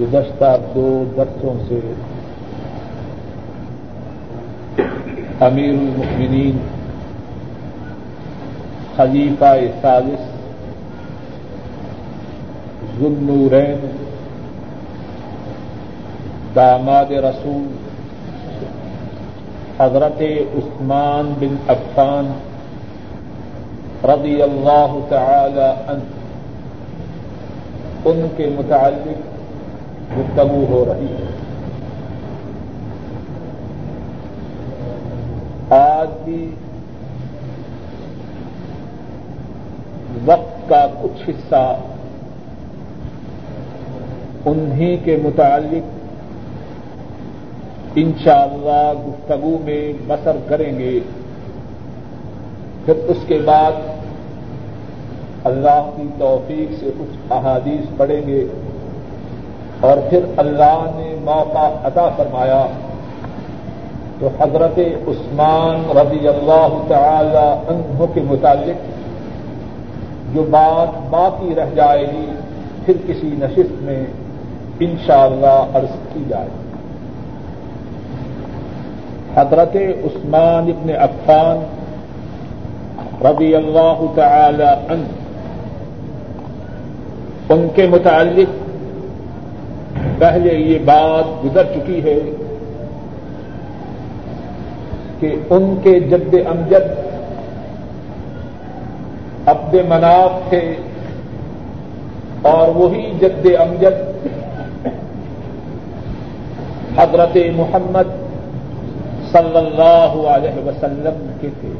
گزشتہ دو برسوں سے امیر المؤمنین خلیفہ سالس ذنورین داماد رسول حضرت عثمان بن عفان رضی اللہ تعالی عنہ، ان کے متعلق گفتگو ہو رہی ہے۔ آج بھی وقت کا کچھ حصہ انہی کے متعلق انشاءاللہ گفتگو میں بسر کریں گے۔ پھر اس کے بعد اللہ کی توفیق سے کچھ احادیث پڑھیں گے۔ اور پھر اللہ نے موقع عطا فرمایا تو حضرت عثمان رضی اللہ تعالی عنہ کے متعلق جو بات باقی رہ جائے گی، پھر کسی نشست میں انشاءاللہ اللہ عرض کی جائے۔ گی حضرت عثمان ابن عفان رضی اللہ تعالی عنہ، ان کے متعلق پہلے یہ بات گزر چکی ہے کہ ان کے جد امجد عبد مناف تھے اور وہی جد امجد حضرت محمد صلی اللہ علیہ وسلم کے تھے۔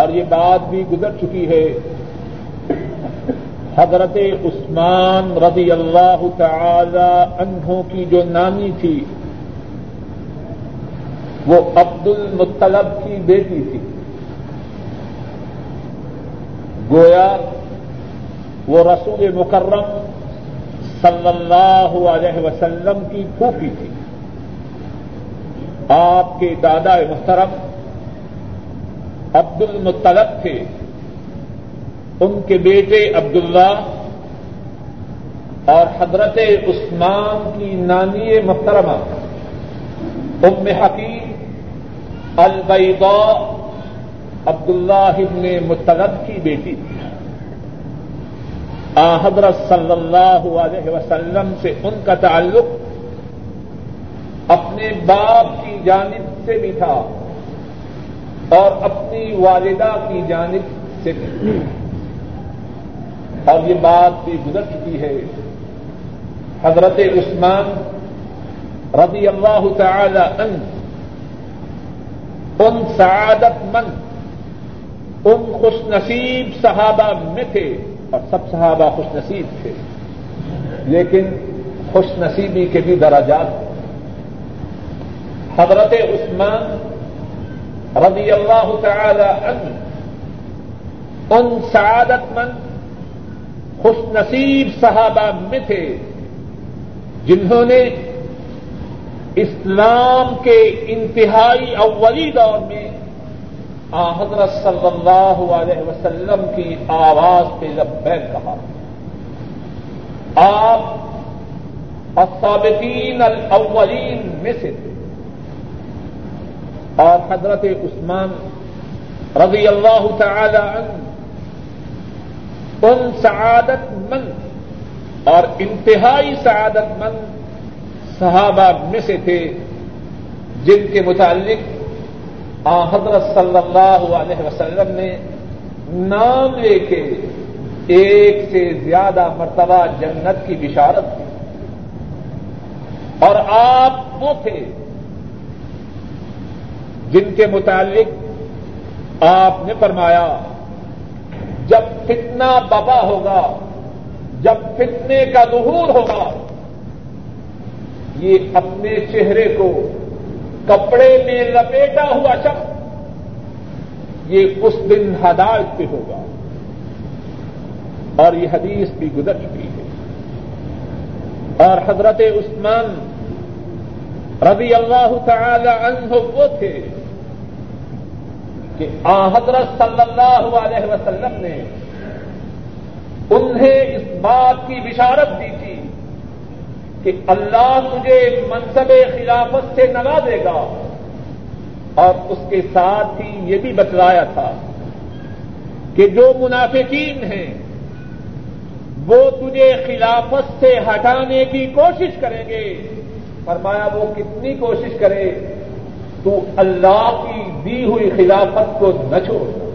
اور یہ بات بھی گزر چکی ہے حضرت عثمان رضی اللہ تعالی عنہ کی جو نانی تھی، وہ عبد المطلب کی بیٹی تھی۔ گویا وہ رسول مکرم صلی اللہ علیہ وسلم کی پھوپھی تھی۔ آپ کے دادا محترم، عبد المطلب تھے۔ ان کے بیٹے عبداللہ اور حضرت عثمان کی نانی محترمہ، ام حکیم البیضا عبداللہ ابن مطلب کی بیٹی۔ تھی حضرت صلی اللہ علیہ وسلم سے ان کا تعلق اپنے باپ کی جانب سے بھی تھا اور اپنی والدہ کی جانب سے بھی۔ اور یہ بات بھی گزر چکی ہے۔ حضرت عثمان رضی اللہ تعالی ان ان سعادت مند، ان خوش نصیب صحابہ میں تھے اور سب صحابہ خوش نصیب تھے۔ لیکن خوش نصیبی کے بھی دراجات حضرت عثمان رضی اللہ تعالی ان ان سعادت مند خوش نصیب صحابہ میں تھے جنہوں نے اسلام کے انتہائی اولی دور میں حضرت صلی اللہ علیہ وسلم کی آواز پہ لبیک کہا۔ آپ السابقین الاولین میں سے تھے۔ اور حضرت عثمان رضی اللہ تعالی عنہ ان سعادت مند اور انتہائی سعادت مند صحابہ میں سے تھے جن کے متعلق حضرت صلی اللہ علیہ وسلم نے نام لے کے ایک سے زیادہ مرتبہ جنت کی بشارت کی اور آپ وہ تھے جن کے متعلق آپ نے فرمایا جب فتنہ ببا ہوگا، جب فتنے کا ظہور ہوگا، یہ اپنے چہرے کو کپڑے میں لپیٹا ہوا شخص، یہ اس دن ہدایت پہ ہوگا۔ اور یہ حدیث بھی گزر چکی ہے۔ اور حضرت عثمان رضی اللہ تعالی عنہ وہ تھے۔ کہ آ حضرت صلی اللہ علیہ وسلم نے انہیں اس بات کی بشارت دی تھی کہ اللہ تجھے منصب خلافت سے نوازے گا اور اس کے ساتھ ہی یہ بھی بتلایا تھا کہ جو منافقین ہیں وہ تجھے خلافت سے ہٹانے کی کوشش کریں گے۔ فرمایا وہ کتنی کوشش کرے تو اللہ کی دی ہوئی خلافت کو نہ چھوڑ۔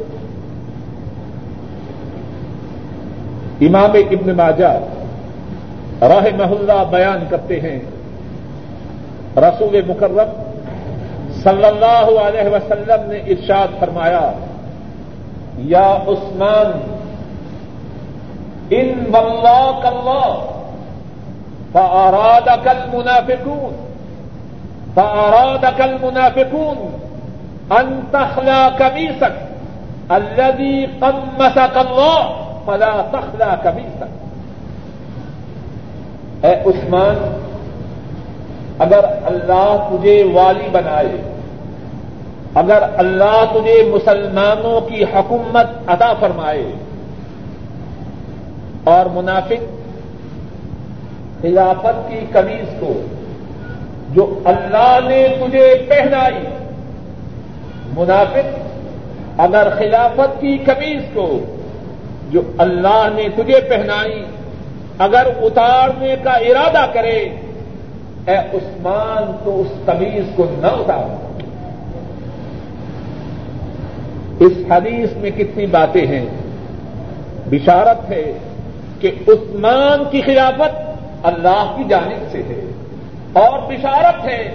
امام ابن ماجہ راہ محلہ بیان کرتے ہیں۔ رسول مکرم صلی اللہ علیہ وسلم نے ارشاد فرمایا، یا عثمان، ان بلّہ کلّہ فاراد کل منافقون فاراد کل منافقون ان تخلا کمیسک الذي قمسك الله فلا تخلا کمیسک اے عثمان، اگر اللہ تجھے والی بنائے، اگر اللہ تجھے مسلمانوں کی حکومت ادا فرمائے، اور منافق خلافت کی کمیز کو جو اللہ نے تجھے پہنائی۔ منافق، اگر خلافت کی کمیز کو جو اللہ نے تجھے پہنائی، اگر اتارنے کا ارادہ کرے، اے عثمان، تو اس کمیز کو نہ اتار۔ اس حدیث میں کتنی باتیں ہیں۔ بشارت ہے کہ عثمان کی خلافت اللہ کی جانب سے ہے۔ اور بشارت ہے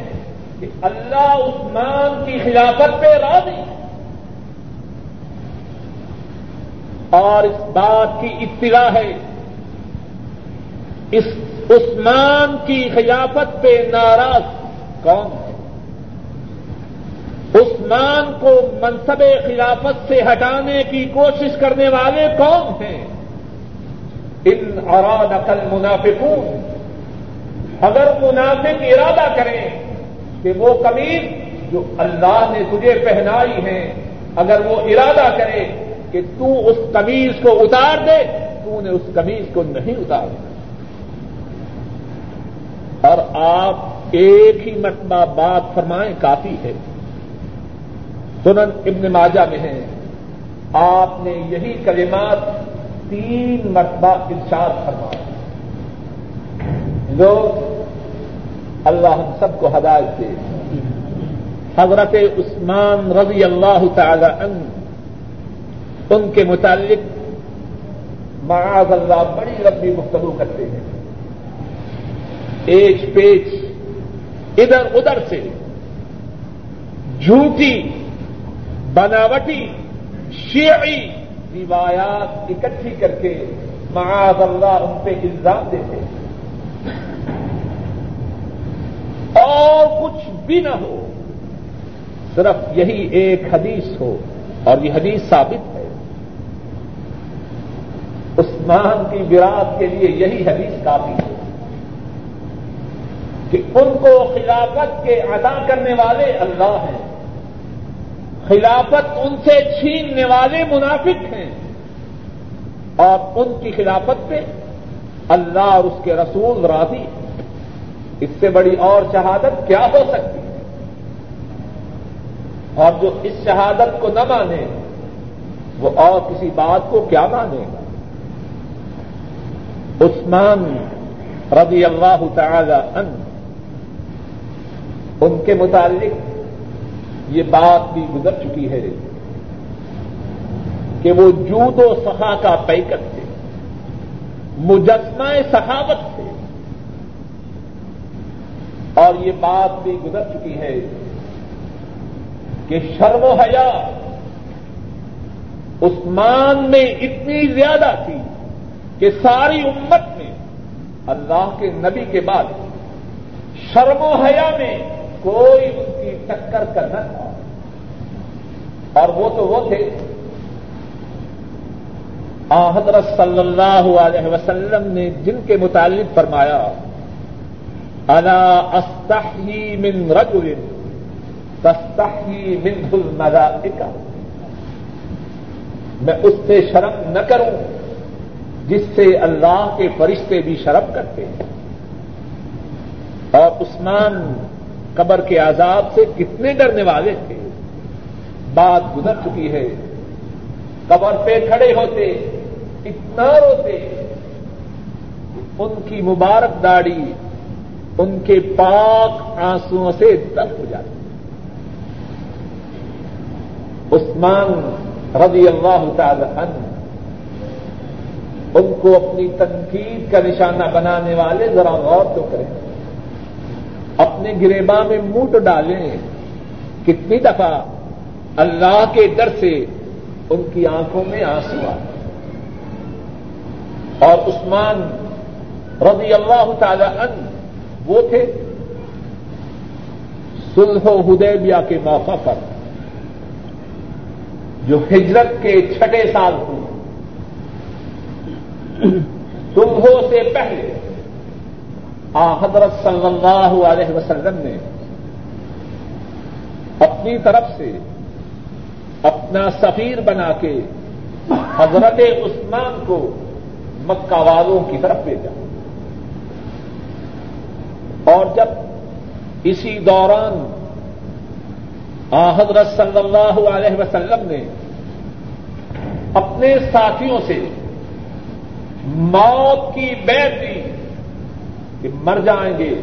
کہ اللہ عثمان کی خلافت پہ راضی۔ اور اس بات کی اطلاع ہے، اس عثمان کی خلافت پہ ناراض کون ہے؟ عثمان کو منصب خلافت سے ہٹانے کی کوشش کرنے والے کون ہیں؟ ان اراد کل منافقون اگر منافق ارادہ کریں کہ وہ کمیز جو اللہ نے تجھے پہنائی ہے اگر وہ ارادہ کرے کہ تو اس کمیز کو اتار دے، تو نے اس کمیز کو نہیں اتار اور آپ ایک ہی مرتبہ بات فرمائیں، کافی ہے۔ سنن ابن ماجہ میں ہے، آپ نے یہی کلمات تین مرتبہ ارشاد فرمایا لوگ اللہ ہم سب کو ہدایت دے۔ حضرت عثمان رضی اللہ تعالی ان ان کے متعلق معاذ اللہ بڑی لمبی گفتگو کرتے ہیں۔ ایچ پیچ ادھر ادھر سے، جھوٹی، بناوٹی، شیعی روایات اکٹھی کر کے معاذ اللہ ان پہ الزام دیتے ہیں۔ اور کچھ بھی نہ ہو، صرف یہی ایک حدیث ہو، اور یہ حدیث ثابت ہے۔ عثمان کی وراثت کے لیے یہی حدیث کافی ہے کہ ان کو خلافت کے ادا کرنے والے اللہ ہیں۔ خلافت ان سے چھیننے والے منافق ہیں۔ اور ان کی خلافت پہ اللہ اور اس کے رسول راضی ہیں۔ اس سے بڑی اور شہادت کیا ہو سکتی ہے؟ اور جو اس شہادت کو نہ مانے، وہ اور کسی بات کو کیا مانے؟ گا عثمان رضی اللہ تعالی ان ان کے متعلق یہ بات بھی گزر چکی ہے کہ وہ جود و سخا کا پیکت تھے، مجسمہ سخاوت تھے۔ اور یہ بات بھی گزر چکی ہے کہ شرم و حیا عثمان میں اتنی زیادہ تھی کہ ساری امت میں اللہ کے نبی کے بعد شرم و حیا میں کوئی ان کی ٹکر کا نہ تھا۔ اور وہ تو وہ تھے۔ حضرت صلی اللہ علیہ وسلم نے جن کے متعلق فرمایا انا استحی من رجل تستحی من الملائکہ میں اس سے شرم نہ کروں جس سے اللہ کے فرشتے بھی شرم کرتے ہیں۔ اور عثمان قبر کے عذاب سے کتنے ڈرنے والے تھے۔ بات گزر چکی ہے۔ قبر پہ کھڑے ہوتے، اتنا روتے۔ ان کی مبارک داڑھی ان کے پاک آنسو سے تر ہو جاتی عثمان رضی اللہ تعالی عنہ ان کو اپنی تنقید کا نشانہ بنانے والے ذرا غور تو کریں۔ اپنے گریباں میں موٹ ڈالیں کتنی دفعہ اللہ کے ڈر سے ان کی آنکھوں میں آنسو آئے اور عثمان رضی اللہ تعالی عنہ وہ تھے۔ سلح و حدیبیہ کے موقع پر جو ہجرت کے چھٹے سال ہوئے تمہوں سے پہلے آ حضرت صلی اللہ علیہ وسلم نے اپنی طرف سے اپنا سفیر بنا کے حضرت عثمان کو مکہ والوں کی طرف بھیجا۔ اور جب اسی دوران آ، حضرت صلی اللہ علیہ وسلم نے اپنے ساتھیوں سے موت کی بیت دی کہ مر جائیں گے،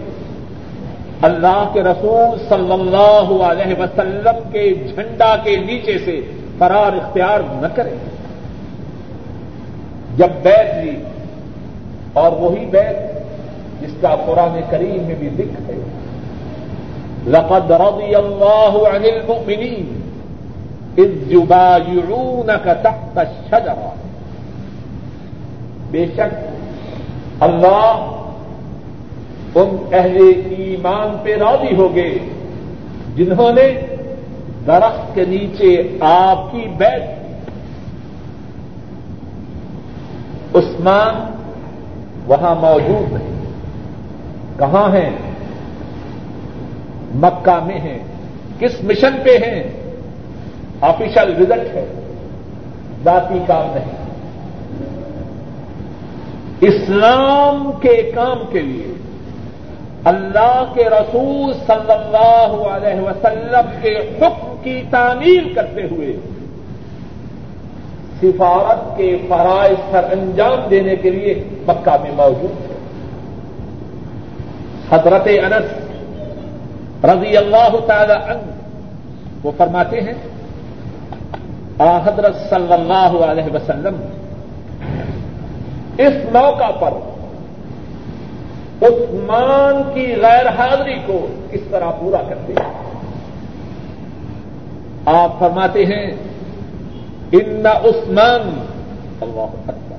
اللہ کے رسول صلی اللہ علیہ وسلم کے جھنڈا کے نیچے سے فرار اختیار نہ کریں۔ جب بیت لی اور وہی بیت جس کا قرآن کریم میں بھی ذکر ہے۔ لقد رضی اللہ عن المؤمنین اذ یبایعونک تحت الشجرہ۔ بے شک اللہ ان اہل ایمان پہ راضی ہو گئے جنہوں نے درخت کے نیچے آپ کی بیٹھ عثمان وہاں موجود نہیں کہاں ہیں؟ مکہ میں ہیں۔ کس مشن پہ ہیں؟ آفیشل وزٹ ہے۔ ذاتی کام نہیں۔ اسلام کے کام کے لیے اللہ کے رسول صلی اللہ علیہ وسلم کے حکم کی تعمیر کرتے ہوئے سفارت کے فرائض سر انجام دینے کے لیے مکہ میں موجود ہے حضرت انس رضی اللہ تعالی عنہ، وہ فرماتے ہیں، آ حضرت صلی اللہ علیہ وسلم، اس موقع پر عثمان کی غیر حاضری کو کس طرح پورا کرتے ہیں؟ آپ فرماتے ہیں، ان عثمان، اللہ اکبر،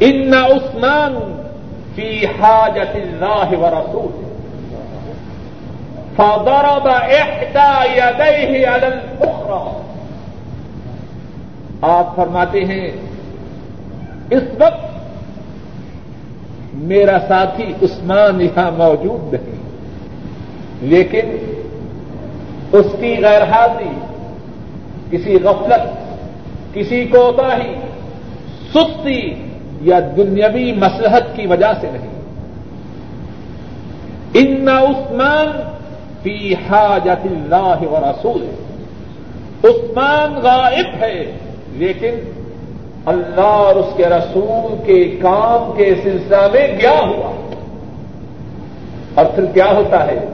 ان عثمان فی حاجت اللہ و رسول. فضرب احدى يديه على الاخرى آپ فرماتے ہیں، اس وقت میرا ساتھی عثمان یہاں موجود نہیں، لیکن اس کی غیر حاضری، کسی غفلت، کسی کوتاہی، سستی یا دنیاوی مسلحت کی وجہ سے نہیں۔ ان عثمان فی حاجت اللہ و رسول عثمان غائب ہے، لیکن اللہ اور اس کے رسول کے کام کے سلسلہ میں کیا ہوا۔ اور پھر کیا ہوتا ہے؟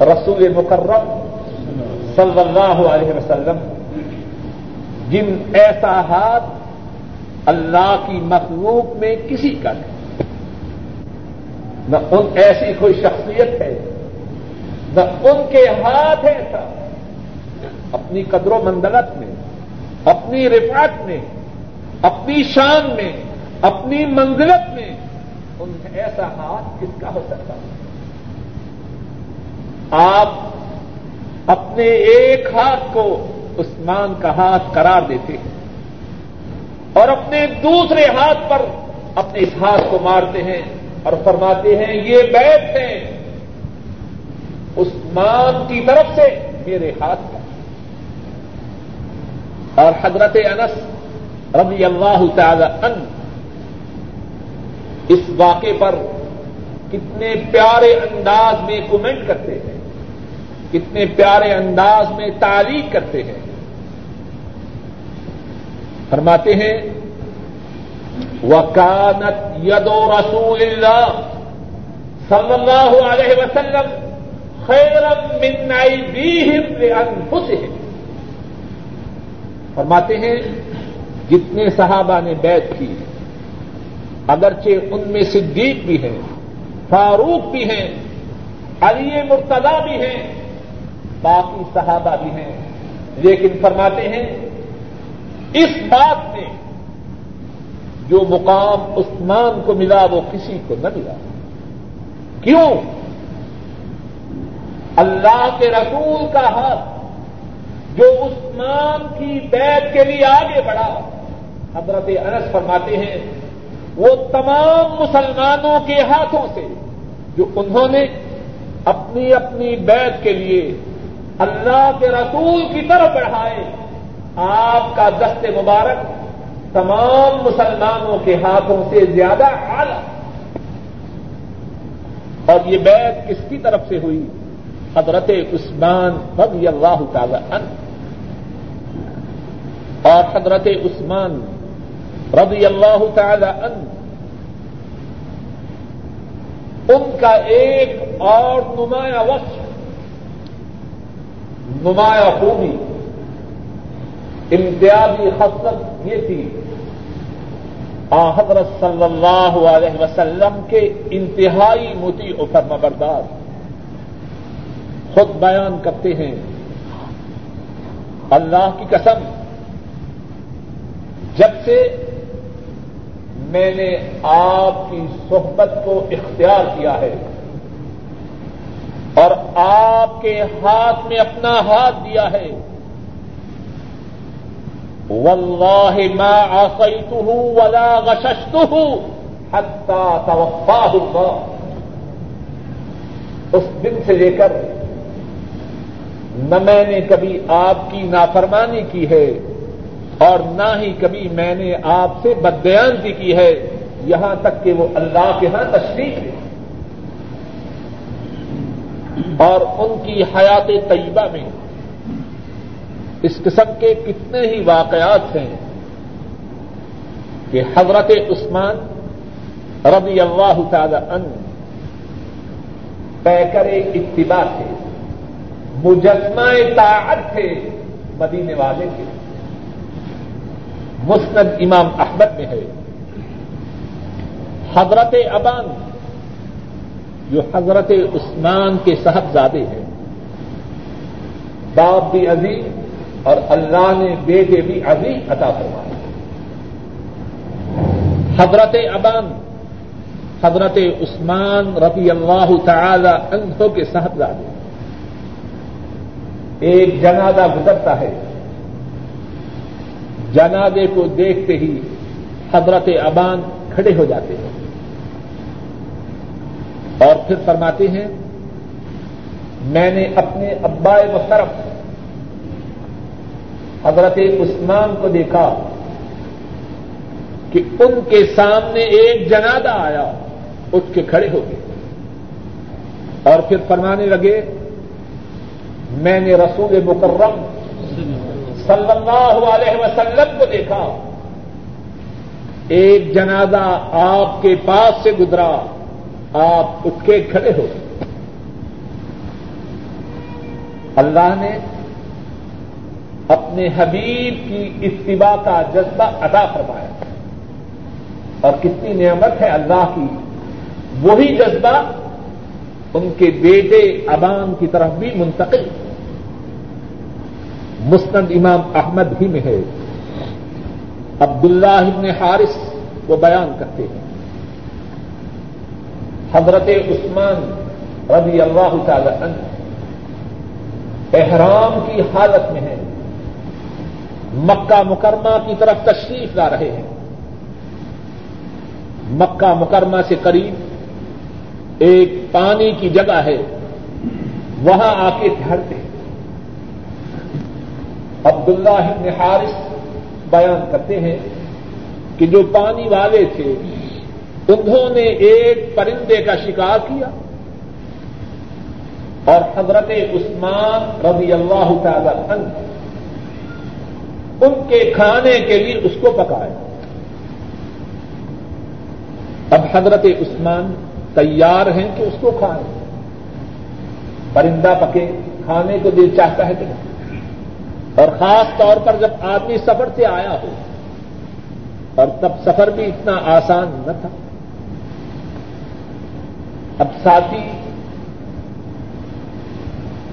رسول مکرم صلی اللہ علیہ وسلم جن ایسا ہاتھ اللہ کی مخلوق میں کسی کا نہیں۔ نہ ان ایسی کوئی شخصیت ہے، نہ ان کے ہاتھ ایسا اپنی قدر و مندلت میں، اپنی رفعت میں، اپنی شان میں، اپنی منزلت میں ان ایسا ہاتھ کس کا ہو سکتا ہے؟ آپ اپنے ایک ہاتھ کو عثمان کا ہاتھ قرار دیتے ہیں۔ اور اپنے دوسرے ہاتھ پر اپنے اس ہاتھ کو مارتے ہیں اور فرماتے ہیں، یہ بیت ہیں عثمان کی طرف سے میرے ہاتھ کا اور حضرت انس رضی اللہ تعالی ان اس واقعے پر کتنے پیارے انداز میں کومنٹ کرتے ہیں، کتنے پیارے انداز میں تعریف کرتے ہیں۔ فرماتے ہیں وکانت یدو رسول اللہ صلی اللہ علیہ وسلم خیرم من ایدیہم لانفسہم فرماتے ہیں، جتنے صحابہ نے بیت کی، اگرچہ ان میں صدیق بھی ہیں، فاروق بھی ہیں، علی مرتضی بھی ہیں، باقی صحابہ بھی ہیں۔ لیکن فرماتے ہیں اس بات میں جو مقام عثمان کو ملا وہ کسی کو نہ ملا۔ کیوں؟ اللہ کے رسول کا ہاتھ جو عثمان کی بیت کے لیے آگے بڑھا، حضرت انس فرماتے ہیں، وہ تمام مسلمانوں کے ہاتھوں سے جو انہوں نے اپنی اپنی بیت کے لیے اللہ کے رسول کی طرف بڑھائے آپ کا دست مبارک تمام مسلمانوں کے ہاتھوں سے زیادہ اعلی۔ اور یہ بیت کس کی طرف سے ہوئی؟ حضرت عثمان رضی اللہ تعالی عنہ۔ اور حضرت عثمان رضی اللہ تعالی عنہ۔ ان کا ایک اور نمایاں وقت، نمایاں خوبی۔ امتیازی خصلت یہ تھی۔ حضرت صلی اللہ علیہ وسلم کے انتہائی موتی و فرما بردار۔ خود بیان کرتے ہیں۔ اللہ کی قسم، جب سے میں نے آپ کی صحبت کو اختیار کیا ہے اور آپ کے ہاتھ میں اپنا ہاتھ دیا ہے واللہ ما عصیتہ ولا غششتہ حتی توفاہ اللہ اس دن سے لے کر نہ میں نے کبھی آپ کی نافرمانی کی ہے اور نہ ہی کبھی میں نے آپ سے بدیانتی کی ہے، یہاں تک کہ وہ اللہ کے ہاں تشریف ہے اور ان کی حیات طیبہ میں اس قسم کے کتنے ہی واقعات ہیں کہ حضرت عثمان رضی اللہ تعالی ان پیکر اتباع تھے، مجسمہ طاعت تھے مدینے والے کے۔ مسند امام احمد میں ہے۔ حضرت ابان، جو حضرت عثمان کے صاحبزادے ہیں باپ بھی عظیم اور اللہ نے بیٹے بھی عظیم عطا فرمائے۔ حضرت ابان، حضرت عثمان رضی اللہ تعالی عنہ کے صاحبزادے۔ ایک جنازہ گزرتا ہے۔ جنازے کو دیکھتے ہی حضرت ابان کھڑے ہو جاتے ہیں۔ اور پھر فرماتے ہیں، میں نے اپنے ابا محترم حضرت عثمان کو دیکھا کہ ان کے سامنے ایک جنازہ آیا، اٹھ کے کھڑے ہو گئے۔ اور پھر فرمانے لگے، میں نے رسول مکرم صلی اللہ علیہ وسلم کو دیکھا۔ ایک جنازہ آپ کے پاس سے گزرا، آپ اٹھ کے کھڑے ہو۔ اللہ نے اپنے حبیب کی اتباع کا جذبہ ادا فرمایا۔ اور کتنی نعمت ہے اللہ کی۔ وہی جذبہ ان کے بیٹے ابان کی طرف بھی منتقل۔ مسند امام احمد ہی میں ہے۔ عبداللہ ابن حارث وہ بیان کرتے ہیں۔ حضرت عثمان رضی اللہ تعالی عنہ احرام کی حالت میں ہے مکہ مکرمہ کی طرف تشریف لا رہے ہیں۔ مکہ مکرمہ سے قریب ایک پانی کی جگہ ہے۔ وہاں آ کے ٹھہرتے ہیں۔ عبداللہ ابن حارث بیان کرتے ہیں کہ جو پانی والے تھے، انہوں نے ایک پرندے کا شکار کیا اور حضرت عثمان رضی اللہ تعالی عنہ ان کے کھانے کے لیے اس کو پکایا اب حضرت عثمان تیار ہیں کہ اس کو کھائیں۔ پرندہ پکے، کھانے کو دل چاہتا ہے کہ نہیں۔ اور خاص طور پر جب آدمی سفر سے آیا ہو، اور تب سفر بھی اتنا آسان نہ تھا۔ اب ساتھی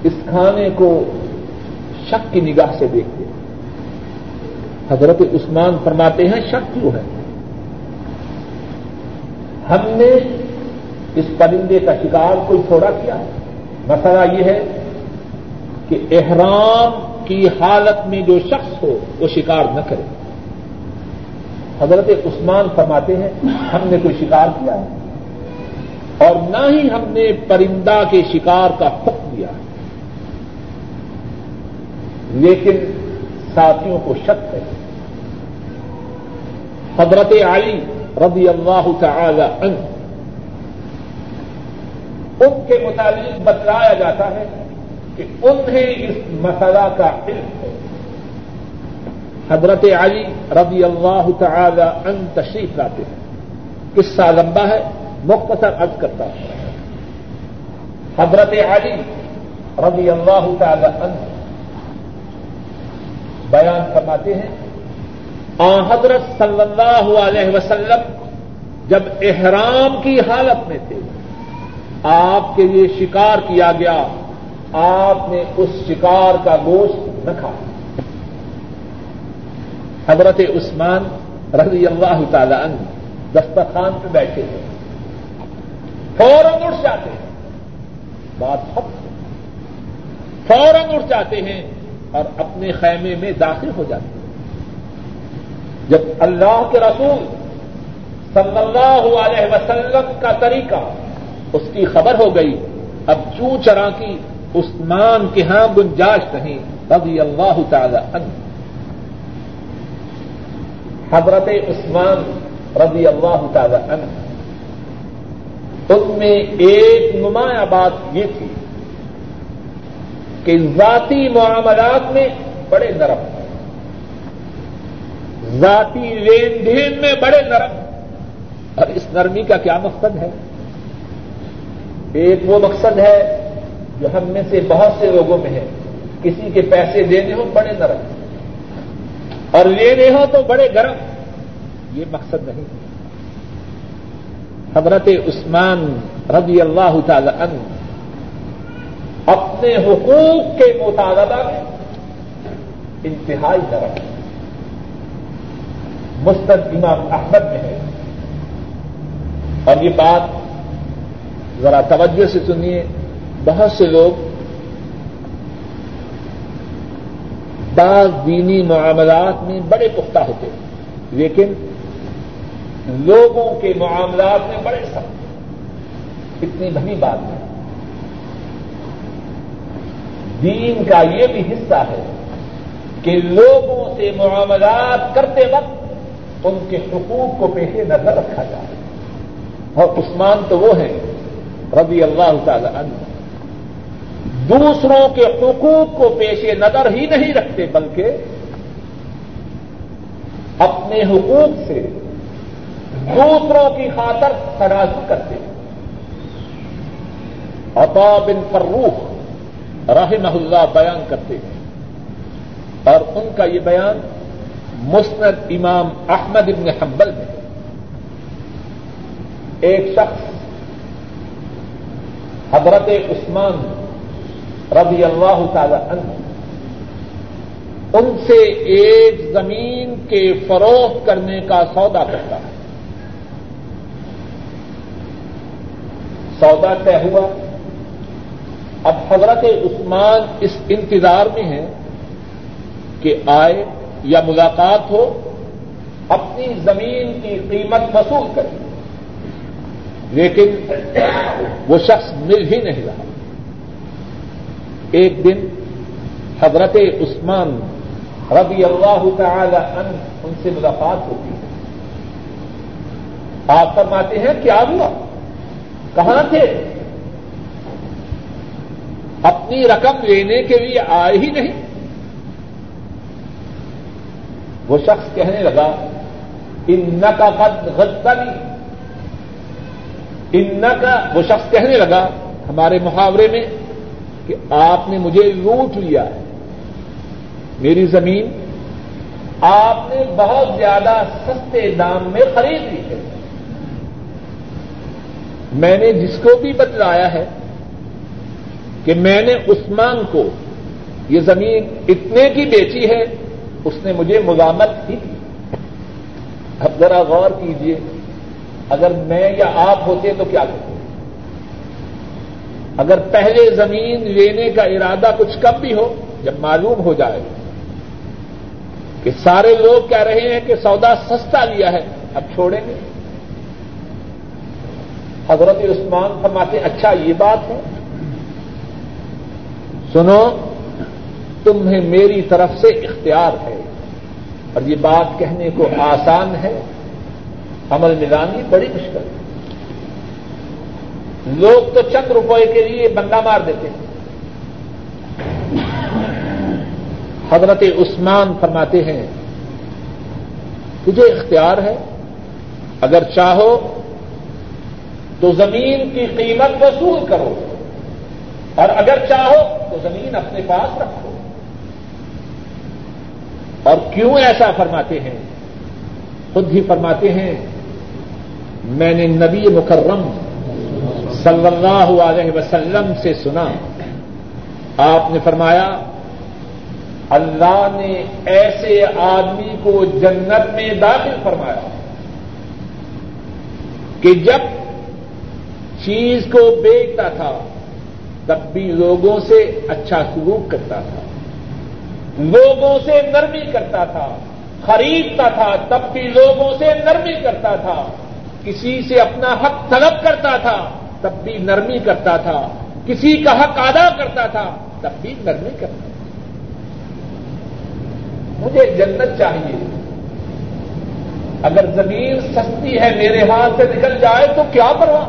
اس کھانے کو شک کی نگاہ سے دیکھتے حضرت عثمان فرماتے ہیں، شک کیوں ہے؟ ہم نے اس پرندے کا شکار کوئی چھوڑا کیا؟ ہے مسئلہ یہ ہے کہ احرام کی حالت میں جو شخص ہو، وہ شکار نہ کرے۔ حضرت عثمان فرماتے ہیں، ہم نے کوئی شکار کیا ہے؟ اور نہ ہی ہم نے پرندہ کے شکار کا حکم دیا۔ ہے لیکن ساتھیوں کو شک ہے۔ حضرت علی رضی اللہ تعالی عنہ۔ ان کے متعلق بتلایا جاتا ہے کہ انہیں اس مسئلہ کا علم ہے۔ حضرت علی رضی اللہ تعالی عنہ تشریف لاتے ہیں۔ قصہ لمبا ہے، مختصر عرض کرتا ہوں۔ حضرت علی رضی اللہ تعالی عنہ بیان فرماتے ہیں حضرت صلی اللہ علیہ وسلم جب احرام کی حالت میں تھے، آپ کے لیے شکار کیا گیا، آپ نے اس شکار کا گوشت نہ کھا حضرت عثمان رضی اللہ تعالی عنہ دسترخوان پہ بیٹھے تھے۔ فوراً اٹھ جاتے ہیں۔ بات سب فوراً اٹھ جاتے ہیں اور اپنے خیمے میں داخل ہو جاتے ہیں۔ جب اللہ کے رسول صلی اللہ علیہ وسلم کا طریقہ اس کی خبر ہو گئی، اب چوں چرا کی عثمان کے ہاں گنجائش نہیں رضی اللہ تعالی عنہ۔ حضرت عثمان رضی اللہ تعالی عنہ۔ ان میں ایک نمایاں بات یہ تھی کہ ذاتی معاملات میں بڑے نرم۔ ذاتی لین دین میں بڑے نرم اور اس نرمی کا کیا مقصد ہے؟ ایک وہ مقصد ہے جو ہم میں سے بہت سے لوگوں میں ہے۔ کسی کے پیسے دینے ہو بڑے نرم اور لینے ہو تو بڑے گرم یہ مقصد نہیں۔ حضرت عثمان رضی اللہ تعالی عنہ اپنے حقوق کے مطالبہ میں انتہائی نرم مستد امام احمد میں ہے۔ اور یہ بات ذرا توجہ سے سنیے، بہت سے لوگ بعض دینی معاملات میں بڑے پختہ ہوتے ہیں، لیکن لوگوں کے معاملات میں بڑے سخت اتنی بڑی بات ہے دین کا یہ بھی حصہ ہے کہ لوگوں سے معاملات کرتے وقت ان کے حقوق کو پیش نظر رکھا جائے۔ اور عثمان تو وہ ہیں، رضی اللہ تعالی عنہ۔ دوسروں کے حقوق کو پیش نظر ہی نہیں رکھتے، بلکہ اپنے حقوق سے دوسروں کی خاطر ترازو کرتے عطا بن فروخ رحمہ اللہ بیان کرتے ہیں۔ اور ان کا یہ بیان مسند امام احمد ابن حنبل میں ایک شخص حضرت عثمان رضی اللہ تعالی عنہ، ان سے ایک زمین کے فروخت کرنے کا سودا کرتا ہے۔ سودا طے ہوا۔ اب حضرت عثمان اس انتظار میں ہے کہ آئے یا ملاقات ہو، اپنی زمین کی قیمت وصول کرے لیکن وہ شخص مل ہی نہیں رہا۔ ایک دن حضرت عثمان رضی اللہ تعالی عنہ ان سے ملاقات ہوتی ہے۔ آپ فرماتے ہیں کیا ہوا۔ کہاں تھے؟ اپنی رقم لینے کے لیے آئے ہی نہیں۔ وہ شخص کہنے لگا ان کا قد غدتا نہیں ان کا وہ شخص کہنے لگا ہمارے محاورے میں کہ آپ نے مجھے لوٹ لیا ہے، میری زمین آپ نے بہت زیادہ سستے دام میں خرید لی ہے۔ میں نے جس کو بھی بتلایا ہے کہ میں نے عثمان کو یہ زمین اتنے کی بیچی ہے اس نے مجھے ملامت ہی کی۔ اب ذرا غور کیجیے اگر میں یا آپ ہوتے تو کیا کرتے؟ اگر پہلے زمین لینے کا ارادہ کچھ کم بھی ہو، جب معلوم ہو جائے کہ سارے لوگ کہہ رہے ہیں کہ سودا سستا لیا ہے، اب چھوڑیں گے۔ حضرت عثمان فرماتے اچھا یہ بات ہے۔ سنو تمہیں میری طرف سے اختیار ہے۔ اور یہ بات کہنے کو آسان ہے۔ عمل ملانی بڑی مشکل ہے۔ لوگ تو چند روپئے کے لیے بندہ مار دیتے ہیں۔ حضرت عثمان فرماتے ہیں، تجھے اختیار ہے؟ اگر چاہو تو زمین کی قیمت وصول کرو۔ اور اگر چاہو تو زمین اپنے پاس رکھو۔ اور کیوں ایسا فرماتے ہیں؟ خود ہی فرماتے ہیں، میں نے نبی مکرم صلی اللہ علیہ وسلم سے سنا۔ آپ نے فرمایا، اللہ نے ایسے آدمی کو جنت میں داخل فرمایا کہ جب چیز کو بیچتا تھا، تب بھی لوگوں سے اچھا سلوک کرتا تھا۔ لوگوں سے نرمی کرتا تھا، خریدتا تھا، تب بھی لوگوں سے نرمی کرتا تھا۔ کسی سے اپنا حق طلب کرتا تھا، تب بھی نرمی کرتا تھا۔ کسی کا حق ادا کرتا تھا، تب بھی نرمی کرتا تھا۔ مجھے جنت چاہیے۔ اگر زمین سستی ہے میرے ہاتھ سے نکل جائے تو کیا پرواہ؟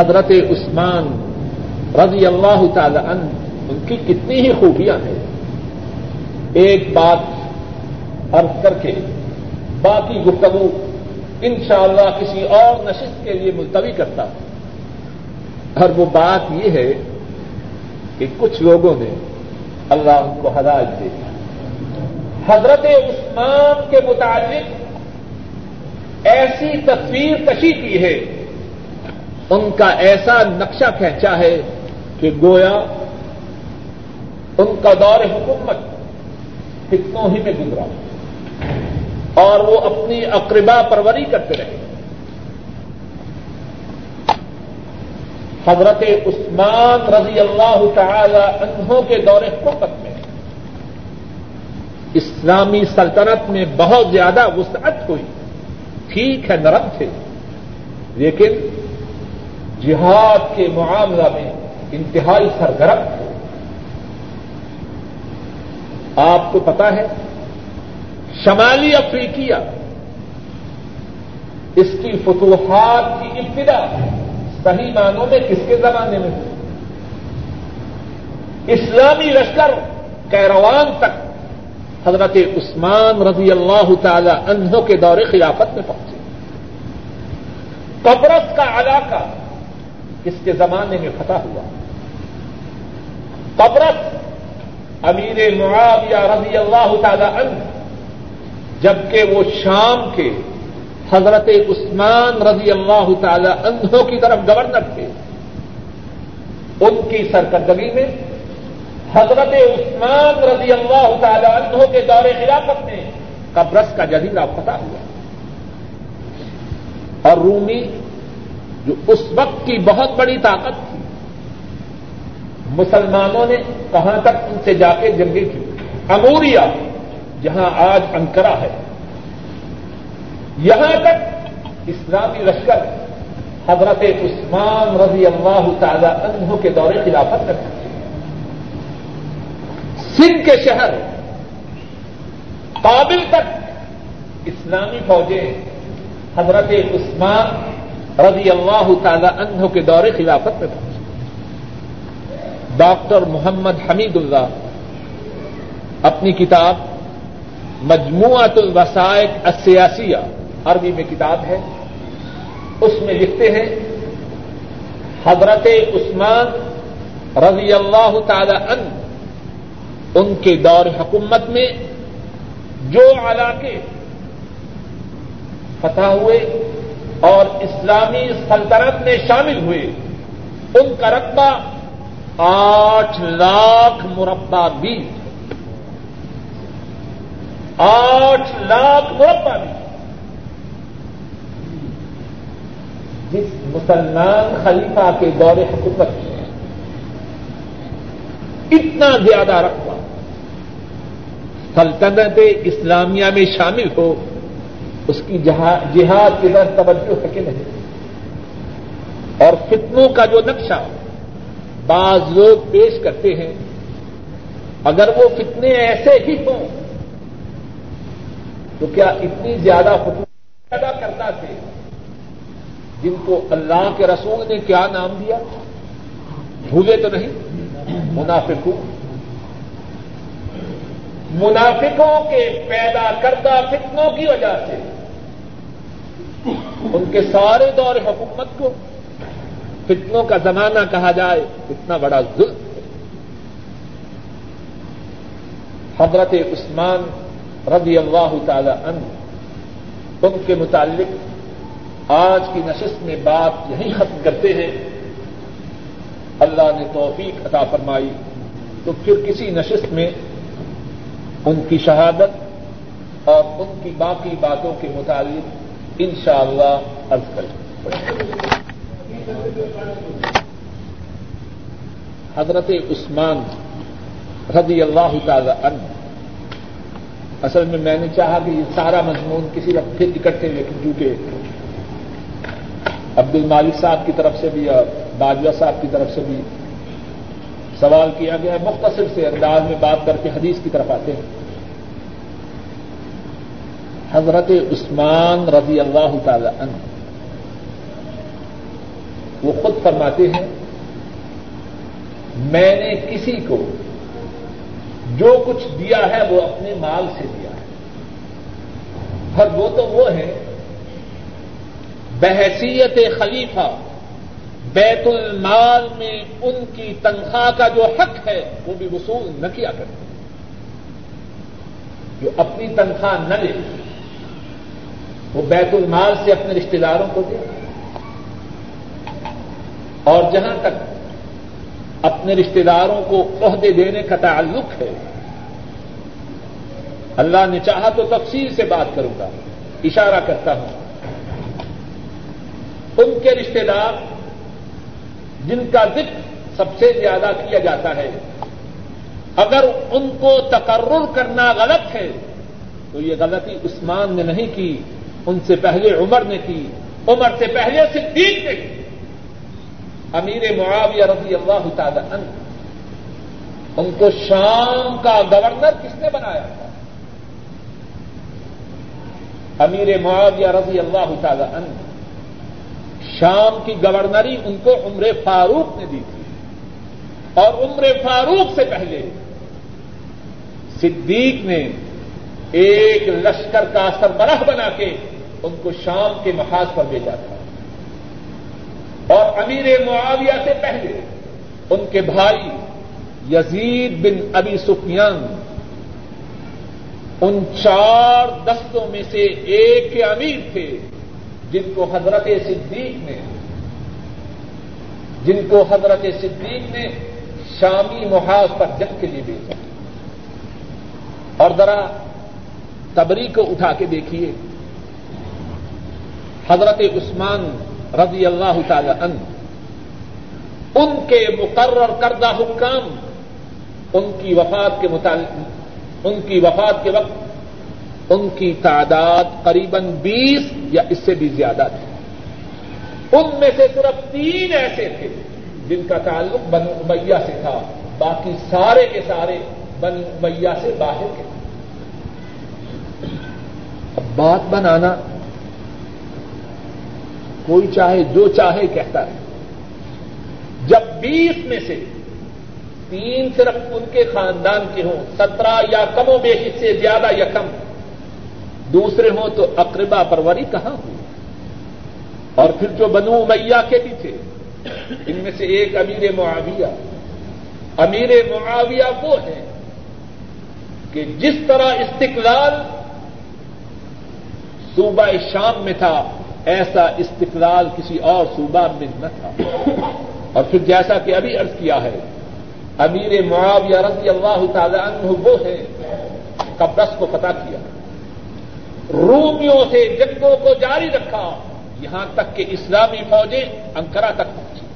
حضرت عثمان رضی اللہ تعالی عنہ ان کی کتنی ہی خوبیاں ہیں، ایک بات ارد کر کے، باقی گفتگو انشاءاللہ کسی اور نشست کے لیے ملتوی کرتا ہوں۔ اور وہ بات یہ ہے کہ کچھ لوگوں نے اللہ ان کو ہدایت دے حضرت عثمان کے متعلق ایسی تصویر کشی کی ہے، ان کا ایسا نقشہ کھینچا ہے کہ گویا ان کا دور حکومت کتنوں ہی میں گزرا۔ اور وہ اپنی اقربا پروری کرتے رہے۔ حضرت عثمان رضی اللہ تعالی عنہ کے دور حکومت میں اسلامی سلطنت میں بہت زیادہ وسعت ہوئی۔ ٹھیک ہے، نرم تھے۔ لیکن جہاد کے معاملہ میں انتہائی سرگرم تھے۔ آپ کو پتا ہے، شمالی افریقیہ اس کی فتوحات کی ابتدا صحیح معنوں میں کس کے زمانے میں اسلامی لشکر کیروان تک حضرت عثمان رضی اللہ تعالی عنہ کے دور خلافت میں پہنچے۔ قبرص کا علاقہ کس کے زمانے میں فتح ہوا۔ قبرص امیر معاویہ رضی اللہ تعالی عنہ، جبکہ وہ شام کے حضرت عثمان رضی اللہ تعالی عنہ کی طرف گورنر تھے، ان کی سرکردگی میں حضرت عثمان رضی اللہ تعالی عنہ کے دور خلافت میں قبرص کا جزیرہ فتح ہوا۔ اور رومی، جو اس وقت کی بہت بڑی طاقت تھی مسلمانوں نے کہاں تک ان سے جا کے جنگیں کی؟ اموریا، جہاں آج انکرا ہے۔ یہاں تک اسلامی لشکر حضرت عثمان رضی اللہ تعالی عنہ کے دور خلافت میں پہنچے سندھ کے شہر قابل تک اسلامی فوجیں حضرت عثمان رضی اللہ تعالی عنہ کے دور خلافت میں پہنچا ڈاکٹر محمد حمید اللہ، اپنی کتاب مجموعت الوسائق السیاسیہ، عربی میں کتاب ہے، اس میں لکھتے ہیں، حضرت عثمان رضی اللہ تعالی عنہ، ان کے دور حکومت میں جو علاقے فتح ہوئے اور اسلامی سلطنت میں شامل ہوئے، ان کا رقبہ آٹھ لاکھ مربع بھی آٹھ لاکھ مربع بھی جس مسلمان خلیفہ کے دور حکومت میں اتنا زیادہ رقبہ سلطنت اسلامیہ میں شامل ہو، اس کی جہاد کی طرف توجہ ہے کہ نہیں؟ اور فتنوں کا جو نقشہ بعض لوگ پیش کرتے ہیں، اگر وہ فتنے ایسے ہی ہوں، تو کیا اتنی زیادہ حکومت پیدا کرتا تھے؟ جن کو اللہ کے رسول نے کیا نام دیا؟ بھولے تو نہیں؟ منافقوں۔ منافقوں کے پیدا کردہ فتنوں کی وجہ سے ان کے سارے دور حکومت کو فتنوں کا زمانہ کہا جائے، اتنا بڑا ظلم ہے۔ حضرت عثمان رضی اللہ تعالی عنہ، ان کے متعلق آج کی نشست میں بات یہی ختم کرتے ہیں۔ اللہ نے توفیق عطا فرمائی۔ تو پھر کسی نشست میں ان کی شہادت اور ان کی باقی باتوں کے متعلق انشاءاللہ شاء اللہ کریں۔ حضرت عثمان رضی اللہ تعالی عنہ، اصل میں میں نے چاہا کہ یہ سارا مضمون کسی وقت پھر اکٹھے لیکن کیونکہ عبد المالک صاحب کی طرف سے بھی اور باجوہ صاحب کی طرف سے بھی سوال کیا گیا ہے۔ مختصر سے انداز میں بات کر کے حدیث کی طرف آتے ہیں۔ حضرت عثمان رضی اللہ تعالی عنہ خود فرماتے ہیں، میں نے کسی کو جو کچھ دیا ہے وہ اپنے مال سے دیا ہے۔ پر وہ تو وہ ہے بحثیت خلیفہ، بیت المال میں ان کی تنخواہ کا جو حق ہے، وہ بھی وصول نہ کیا کرتے۔ جو اپنی تنخواہ نہ لے، وہ بیت المال سے اپنے رشتے داروں کو دے۔ اور جہاں تک اپنے رشتے داروں کو عہدے دینے کا تعلق ہے، اللہ نے چاہا تو تفصیل سے بات کروں گا، اشارہ کرتا ہوں۔ ان کے رشتے دار جن کا ذکر سب سے زیادہ کیا جاتا ہے، اگر ان کو تقرر کرنا غلط ہے، تو یہ غلطی عثمان نے نہیں کی، ان سے پہلے عمر نے کی، عمر سے پہلے صدیق نے کی۔ امیر معاویہ رضی اللہ تعالی عنہ، ان کو شام کا گورنر کس نے بنایا تھا؟ امیر معاویہ رضی اللہ تعالی عنہ، شام کی گورنری ان کو عمر فاروق نے دی تھی۔ اور عمر فاروق سے پہلے صدیق نے ایک لشکر کا سربراہ بنا کے ان کو شام کے محاذ پر بھیجا تھا۔ اور امیر معاویہ سے پہلے ان کے بھائی یزید بن ابی سفیان ان چار دستوں میں سے ایک کے امیر تھے جن کو حضرت صدیق نے جن کو حضرت صدیق نے شامی محاذ پر جنگ کے لیے بھیجا۔ اور ذرا تبری کو اٹھا کے دیکھیے۔ حضرت عثمان رضی اللہ تعالی عنہ، ان کے مقرر کردہ حکام، ان کی وفات کے متعلق، ان کی وفات کے وقت، ان کی تعداد قریب بیس یا اس سے بھی زیادہ تھی ان میں سے صرف تین ایسے تھے جن کا تعلق بن امیہ سے تھا، باقی سارے کے سارے بن امیہ سے باہر کے۔ اب بات بنانا کوئی چاہے جو چاہے کہتا ہے جب بیس میں سے تین صرف ان کے خاندان کے ہوں، سترہ یا کم و بیشی سے زیادہ یا کم، دوسرے ہوں تو اقربا پروری کہاں ہوئی؟ اور پھر جو بنو میاں کے بھی تھے ان میں سے ایک امیر معاویہ۔ امیر معاویہ وہ ہے کہ جس طرح استقلال صوبہ شام میں تھا ایسا استقلال کسی اور صوبہ میں نہ تھا۔ اور پھر جیسا کہ ابھی ارض کیا ہے، امیر معاویہ رضی اللہ تعالی عنہ وہ ہے قبرص کو پتا کیا۔ رومیوں سے جنگوں کو جاری رکھا۔ یہاں تک کہ اسلامی فوجیں انکرا تک پہنچی۔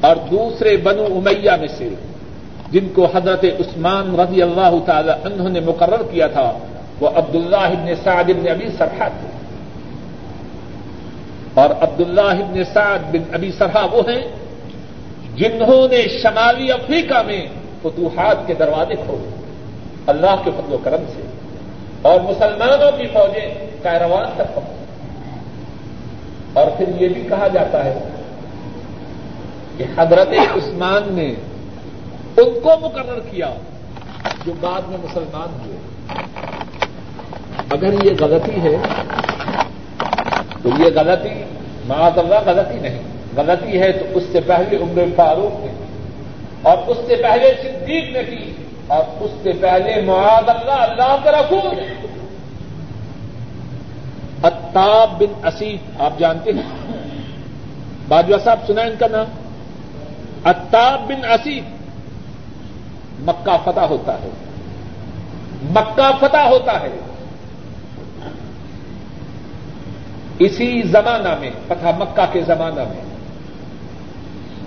اور دوسرے بنو امیہ میں سے، جن کو حضرت عثمان رضی اللہ تعالی عنہ نے مقرر کیا تھا، وہ عبداللہ ابن سعد ابن ابی سرحا تھے۔ اور عبداللہ ابن سعد بن ابی سرحا وہ ہیں جنہوں نے شمالی افریقہ میں فتوحات کے دروازے کھولے اللہ کے فضل و کرم سے اور مسلمانوں کی فوجیں کیروان تک پہنچی اور پھر یہ بھی کہا جاتا ہے کہ حضرت عثمان نے ان کو مقرر کیا جو بعد میں مسلمان ہوئے۔ اگر یہ غلطی ہے تو یہ غلطی معاذ اللہ غلطی نہیں۔ غلطی ہے تو اس سے پہلے عمر فاروق نے اور اس سے پہلے صدیق نے کی، اور اس سے پہلے معاذ اللہ اللہ کا رسول نے اتاب بن اسید، آپ جانتے ہیں؟ باجوا صاحب سنا ان کا نام۔ اتاب بن اسید، مکہ فتح ہوتا ہے۔ مکہ فتح ہوتا ہے۔ اسی زمانہ میں، فتح مکہ کے زمانہ میں،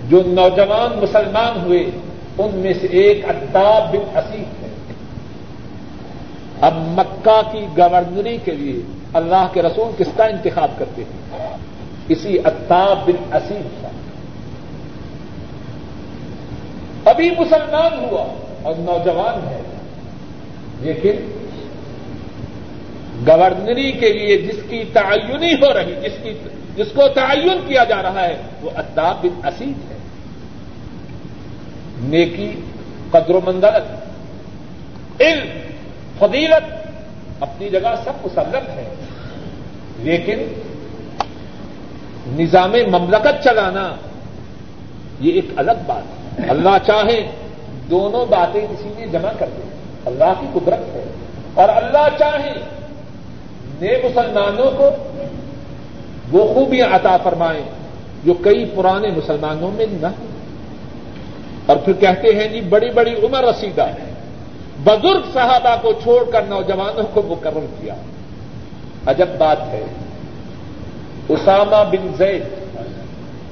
جو نوجوان مسلمان ہوئے، ان میں سے ایک اتاب بن اسید ہے۔ اب مکہ کی گورنری کے لیے اللہ کے رسول کس کا انتخاب کرتے ہیں؟ اسی اتاب بن اسیم کا۔ ابھی مسلمان ہوا اور نوجوان ہے، لیکن گورنری کے لیے جس کی تعینی ہو رہی، جس کی جس کو تعین کیا جا رہا ہے، وہ اداب بن اسیم ہے۔ نیکی، قدر و مندرت علم، فضیلت، اپنی جگہ سب مسلط ہے۔ لیکن نظام مملکت چلانا، یہ ایک الگ بات ہے۔ اللہ چاہے، دونوں باتیں کسی نے جمع کر دیں۔ اللہ کی قدرت ہے۔ اور اللہ چاہے نئے مسلمانوں کو وہ خوبیاں عطا فرمائیں جو کئی پرانے مسلمانوں میں نہ اور پھر کہتے ہیں جی بڑی بڑی عمر رسیدہ ہے۔ بزرگ صحابہ کو چھوڑ کر نوجوانوں کو مقرر کیا۔ عجب بات ہے۔ اسامہ بن زید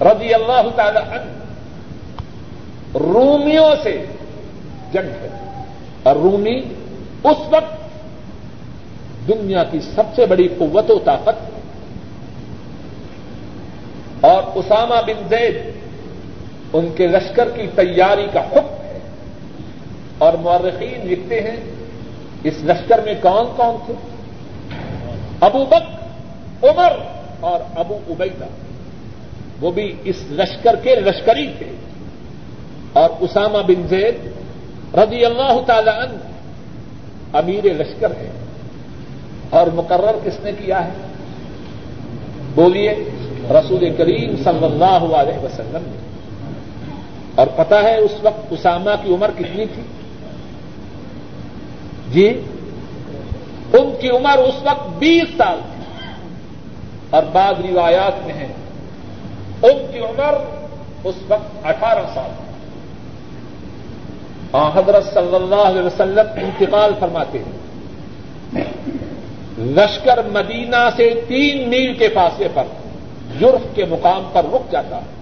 رضی اللہ تعالی عنہ رومیوں سے جنگ ہے۔ اور رومی اس وقت دنیا کی سب سے بڑی قوت و طاقت اور اسامہ بن زید ان کے لشکر کی تیاری کا حکم ہے۔ اور مورخین لکھتے ہیں، اس لشکر میں کون کون تھے؟ ابو بک عمر اور ابو ابیدا وہ بھی اس لشکر کے لشکری تھے۔ اور اسامہ بن زید رضی اللہ تعالی عنہ امیر لشکر ہے اور مقرر کس نے کیا ہے؟ بولیے، رسول کریم صلی اللہ علیہ وسلم نے۔ اور پتا ہے اس وقت اسامہ کی عمر کتنی تھی؟ جی ان کی عمر اس وقت بیس سال تھی۔ اور بعض روایات میں ہے ان کی عمر اس وقت اٹھارہ سال تھی۔ حضرت صلی اللہ علیہ وسلم انتقال فرماتے ہیں۔ لشکر مدینہ سے تین میل کے فاصلے پر جرف کے مقام پر رک جاتا ہے۔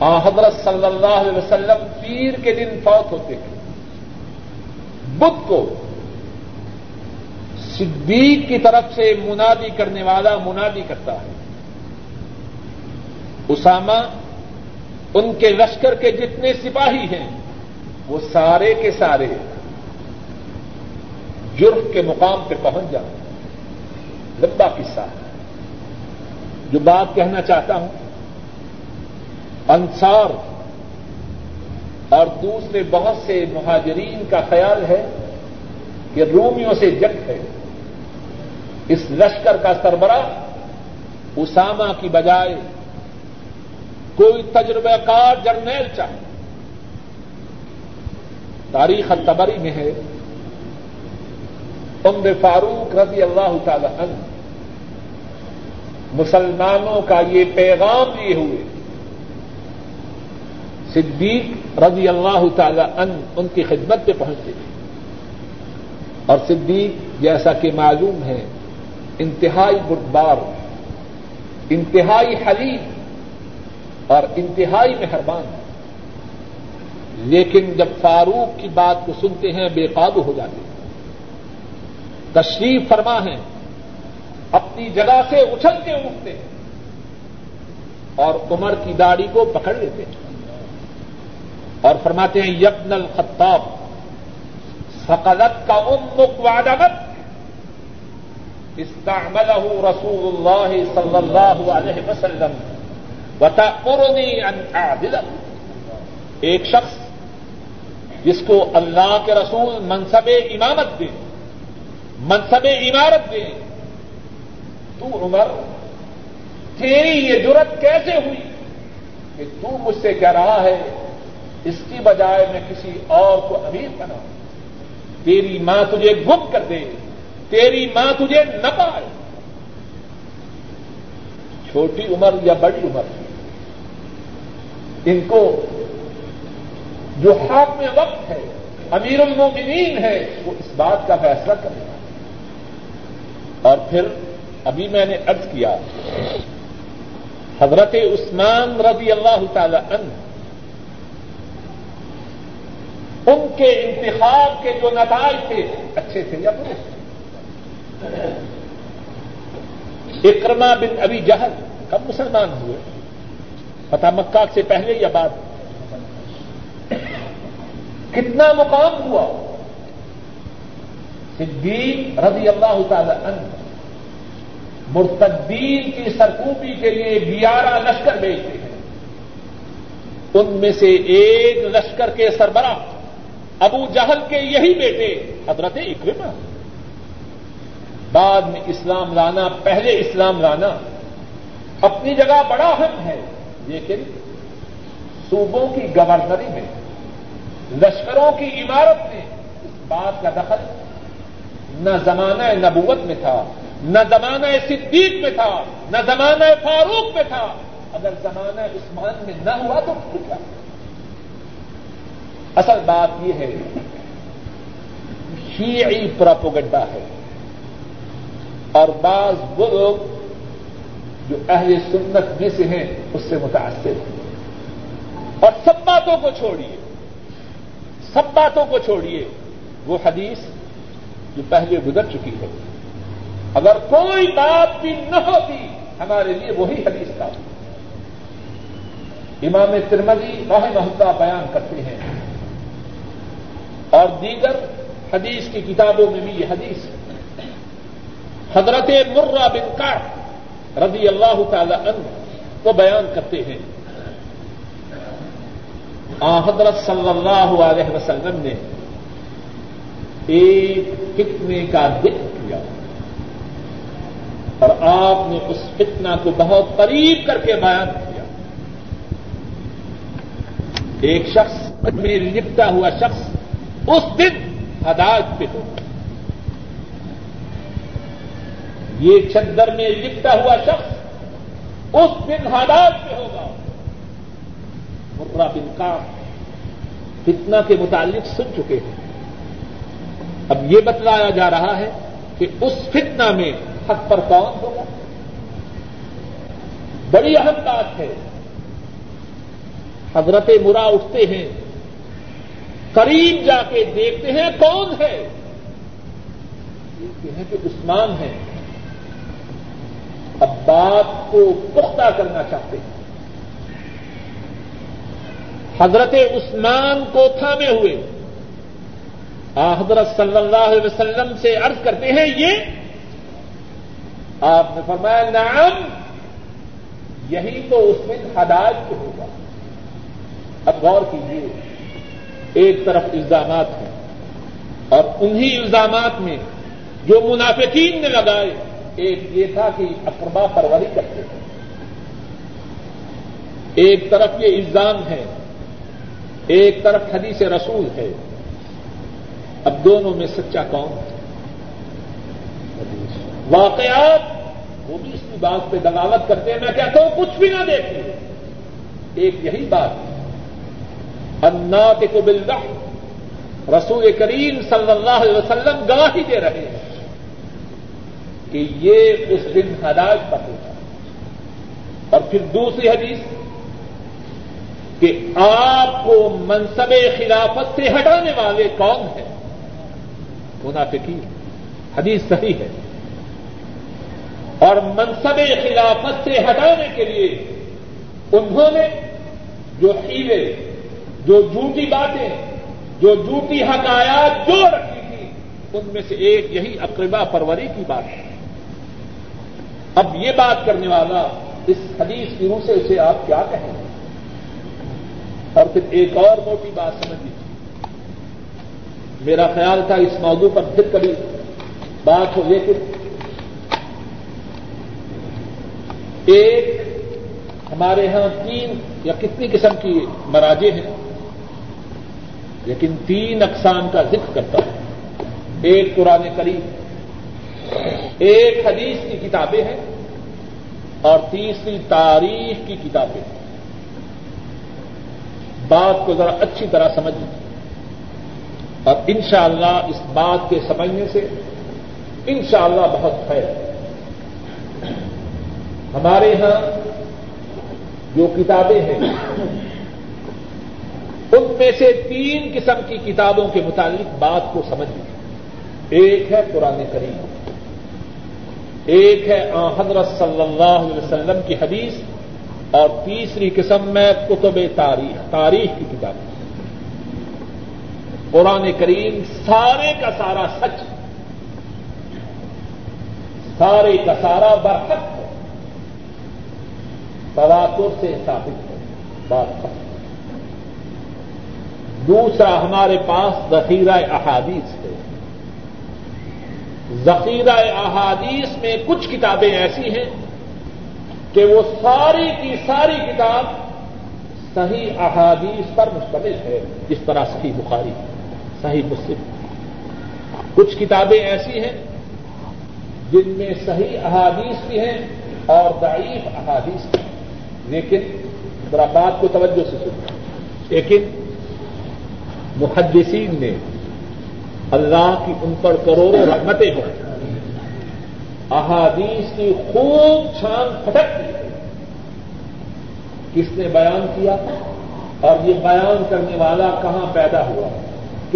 حضرت صلی اللہ علیہ وسلم پیر کے دن فوت ہوتے ہیں۔ بدھ کو صدیق کی طرف سے منادی کرنے والا منادی کرتا ہے۔ اسامہ ان کے لشکر کے جتنے سپاہی ہیں، وہ سارے کے سارے ہیں جرف کے مقام پہ پہنچ جاتے ہیں لمبا قصہ۔ ہے جو بات کہنا چاہتا ہوں، انصار اور دوسرے بہت سے مہاجرین کا خیال ہے کہ رومیوں سے جنگ ہے۔ اس لشکر کا سربراہ اسامہ کی بجائے کوئی تجربہ کار جرنیل چاہے۔ تاریخ التبری میں ہے۔ عمر فاروق رضی اللہ تعالی عنہ۔ مسلمانوں کا یہ پیغام لیے ہوئے۔ صدیق رضی اللہ تعالی عنہ ان کی خدمت پہ پہنچتے تھے اور صدیق جیسا کہ معلوم ہے، انتہائی بردبار، انتہائی حلیم اور انتہائی مہربان۔ لیکن جب فاروق کی بات کو سنتے ہیں، بے قابو ہو جاتے ہیں۔ تشریف فرما ہے اپنی جگہ سے اچھل کے اٹھتے ہیں اور عمر کی داڑھی کو پکڑ لیتے ہیں۔ اور فرماتے ہیں، یبن الخطاب سقلت کا امک وادت استعمله رسول اللہ صلی اللہ علیہ وسلم وتأمرني ان اعدل۔ ایک شخص جس کو اللہ کے رسول منصب امامت دے۔ منصب عمارت دے۔ تو عمر، تیری یہ جرت کیسے ہوئی کہ تو مجھ سے کہہ رہا ہے، اس کی بجائے میں کسی اور کو امیر بناؤں۔ تیری ماں تجھے گم کر دے، تیری ماں تجھے نہ پائے چھوٹی عمر یا بڑی عمر؟ ان کو جو حق میں وقت ہے، امیر المومنین ہے، وہ اس بات کا فیصلہ کرے۔ گا اور پھر ابھی میں نے ارض کیا، حضرت عثمان رضی اللہ تعالی عنہ، ان کے انتخاب کے جو نتائج تھے، اچھے تھے یا برے؟ اکرما بن ابھی جہل کب مسلمان ہوئے؟ پتا مکہ سے پہلے یا بعد؟ کتنا مقام ہوا؟ صدیق رضی اللہ تعالی عنہ مرتدین کی سرکوبی کے لیے گیارہ لشکر بھیجتے ہیں۔ ان میں سے ایک لشکر کے سربراہ ابو جہل کے یہی بیٹے حضرت اکرما بعد میں اسلام لانا، پہلے اسلام لانا اپنی جگہ بڑا اہم ہے۔ لیکن صوبوں کی گورنری میں، لشکروں کی عمارت میں اس بات کا دخل نہ زمانہ نبوت میں تھا، نہ زمانہ صدیق میں تھا، نہ زمانہ فاروق میں تھا۔ اگر زمانہ عثمان میں نہ ہوا تو کیا؟ اصل بات یہ ہے، شیعی پراپوگڈا ہے۔ اور بعض وہ لوگ جو اہل سنت میں سے ہیں، اس سے متاثر ہیں۔ اور سب باتوں کو چھوڑیے، سب باتوں کو چھوڑیے۔ وہ حدیث جو پہلے گزر چکی ہے۔ اگر کوئی بات بھی نہ ہوتی، ہمارے لیے وہی حدیث تھا امام ترمدی واہ محدہ بیان کرتے ہیں۔ اور دیگر حدیث کی کتابوں میں بھی یہ حدیث۔ حضرت مرہ بن کا رضی اللہ تعالی عنہ کو بیان کرتے ہیں۔ آ، حضرت صلی اللہ علیہ وسلم نے ایک فتنے کا ذکر کیا۔ اور آپ نے اس فتنا کو بہت قریب کر کے بیان کیا۔ ایک شخص میں لپٹا ہوا شخص اس دن ہدایت پہ ہو۔ یہ چندر میں لپٹا ہوا شخص اس دن ہدایت پہ ہوگا۔ مرہ بن کا فتنا کے متعلق سن چکے ہیں۔ اب یہ بتلایا جا رہا ہے کہ اس فتنا میں حق پر کون ہوگا؟ بڑی اہم بات ہے۔ حضرت مرا اٹھتے ہیں، قریب جا کے دیکھتے ہیں کون ہے؟ دیکھتے ہیں کہ عثمان ہے اب بات کو پختہ کرنا چاہتے ہیں۔ حضرت عثمان کو تھامے ہوئے۔ حضرت صلی اللہ علیہ وسلم سے عرض کرتے ہیں، یہ آپ نے فرمایا، نعم، یہی تو اس میں ہدایت ہوگا۔ اب غور کیجیے ایک طرف الزامات ہیں اور انہی الزامات میں جو منافقین نے لگائے، ایک یہ تھا کہ اقربا پروری کرتے تھے ایک طرف یہ الزام ہے، ایک طرف حدیث رسول ہے۔ اب دونوں میں سچا کون واقعات، وہ بھی اس کی بات پہ دلالت کرتے ہیں، میں کہتا ہوں کچھ بھی نہ دیکھیں۔ ایک یہی بات ہے۔ انا کے قبل رسول کریم صلی اللہ علیہ وسلم گواہی دے رہے ہیں کہ یہ اس دن ہدایت پر ہوگا اور پھر دوسری حدیث، کہ آپ کو منصب خلافت سے ہٹانے والے کون ہیں؟ منافقین۔ حدیث صحیح ہے۔ اور منصب خلافت سے ہٹانے کے لیے انہوں نے جو ہیلے، جو جھوٹی باتیں، جو جھوٹی حقایات جو رکھی تھی، ان میں سے ایک یہی اقربا پروری کی بات ہے۔ اب یہ بات کرنے والا اس حدیث کی روح سے اسے آپ کیا کہیں؟ گے اور پھر ایک اور موٹی بات سمجھ لیجیے میرا خیال تھا اس موضوع پر پھر کبھی بات ہو لیکن ایک ہمارے یہاں تین یا کتنی قسم کی مراجے ہیں، لیکن تین اقسام کا ذکر کرتا ہے ایک قرآن کریم، ایک حدیث کی کتابیں ہیں اور تیسری تاریخ کی کتابیں ہیں۔ بات کو ذرا اچھی طرح سمجھ لیجیے اور انشاءاللہ اس بات کے سمجھنے سے انشاءاللہ بہت خیر۔ ہے ہمارے یہاں جو کتابیں ہیں، ان میں سے تین قسم کی کتابوں کے متعلق بات کو سمجھ لیجیے ایک ہے قرآن کریم، ایک ہے حضرت صلی اللہ علیہ وسلم کی حدیث، اور تیسری قسم میں کتب تاریخ تاریخ کی کتاب قرآن کریم سارے کا سارا سچ، سارے کا سارا برحق ہے۔ تواتر سے ثابت ہے، بات دوسرا ہمارے پاس ذخیرہ احادیث ہے۔ ذخیرہ احادیث میں کچھ کتابیں ایسی ہیں کہ وہ ساری کی ساری کتاب صحیح احادیث پر مشتمل ہے جس طرح صحیح بخاری۔ ہے صحیح مسلم۔ کچھ کتابیں ایسی ہیں جن میں صحیح احادیث بھی ہیں اور ضعیف احادیث بھی ہیں۔ لیکن ذرا بات کو توجہ سے سننا لیکن محدثین نے اللہ کی ان پر کروڑوں رحمتیں ہیں احادیث کی خوب چھان پھٹک دی۔ کس نے بیان کیا؟ اور یہ بیان کرنے والا کہاں پیدا ہوا؟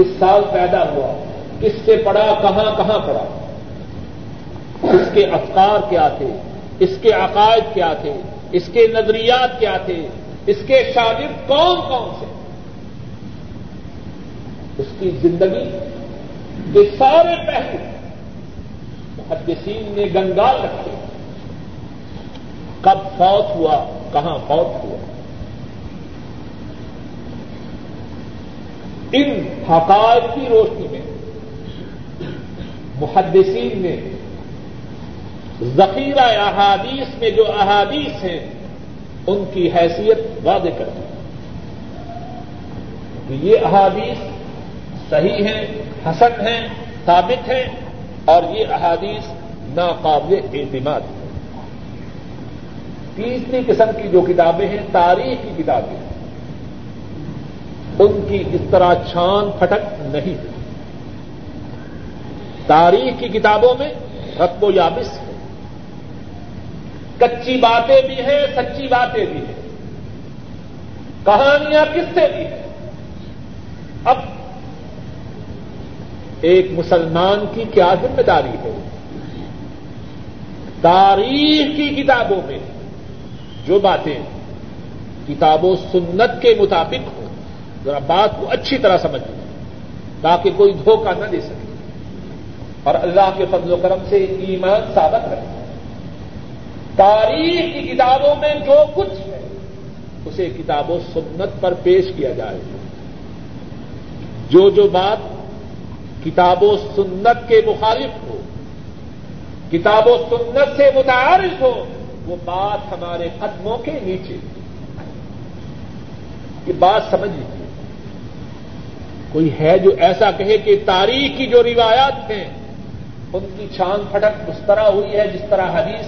کس سال پیدا ہوا، کس سے پڑا، کہاں کہاں پڑا۔ اس کے افکار کیا تھے، اس کے عقائد کیا تھے، اس کے نظریات کیا تھے، اس کے شاگرد کون کون سے۔ اس کی زندگی کے سارے پہلو محدثین نے گنگال رکھے۔ کب فوت ہوا، کہاں فوت ہوا۔ ان حقائق کی روشنی میں، محدثین نے ذخیرہ احادیث میں جو احادیث ہیں، ان کی حیثیت واضح کر دی۔ کہ یہ احادیث صحیح ہیں، حسن ہیں، ثابت ہیں، اور یہ احادیث ناقابل اعتماد ہے تیسری قسم کی جو کتابیں ہیں، تاریخ کی کتابیں ہیں۔ ان کی اس طرح چھان پھٹک نہیں ہوئی۔ تاریخ کی کتابوں میں رقب و یابس ہے۔ کچی باتیں بھی ہیں، سچی باتیں بھی ہیں۔ کہانیاں کس سے بھی ہیں؟ اب ایک مسلمان کی کیا ذمہ داری ہے؟ تاریخ کی کتابوں میں جو باتیں کتاب و سنت کے مطابق ہوں۔ ذرا بات کو اچھی طرح سمجھ لیں، تاکہ کوئی دھوکہ نہ دے سکے۔ اور اللہ کے فضل و کرم سے ایمان ثابت رہے۔ تاریخ کی کتابوں میں جو کچھ ہے، اسے کتاب و سنت پر پیش کیا جائے۔ جو جو بات کتاب و سنت کے مخالف ہو، کتاب و سنت سے متعارف ہو، وہ بات ہمارے قدموں کے نیچے۔ یہ بات سمجھ لیجیے کوئی ہے جو ایسا کہے کہ تاریخ کی جو روایات ہیں، ان کی چاند پھٹک اس طرح ہوئی ہے جس طرح حدیث،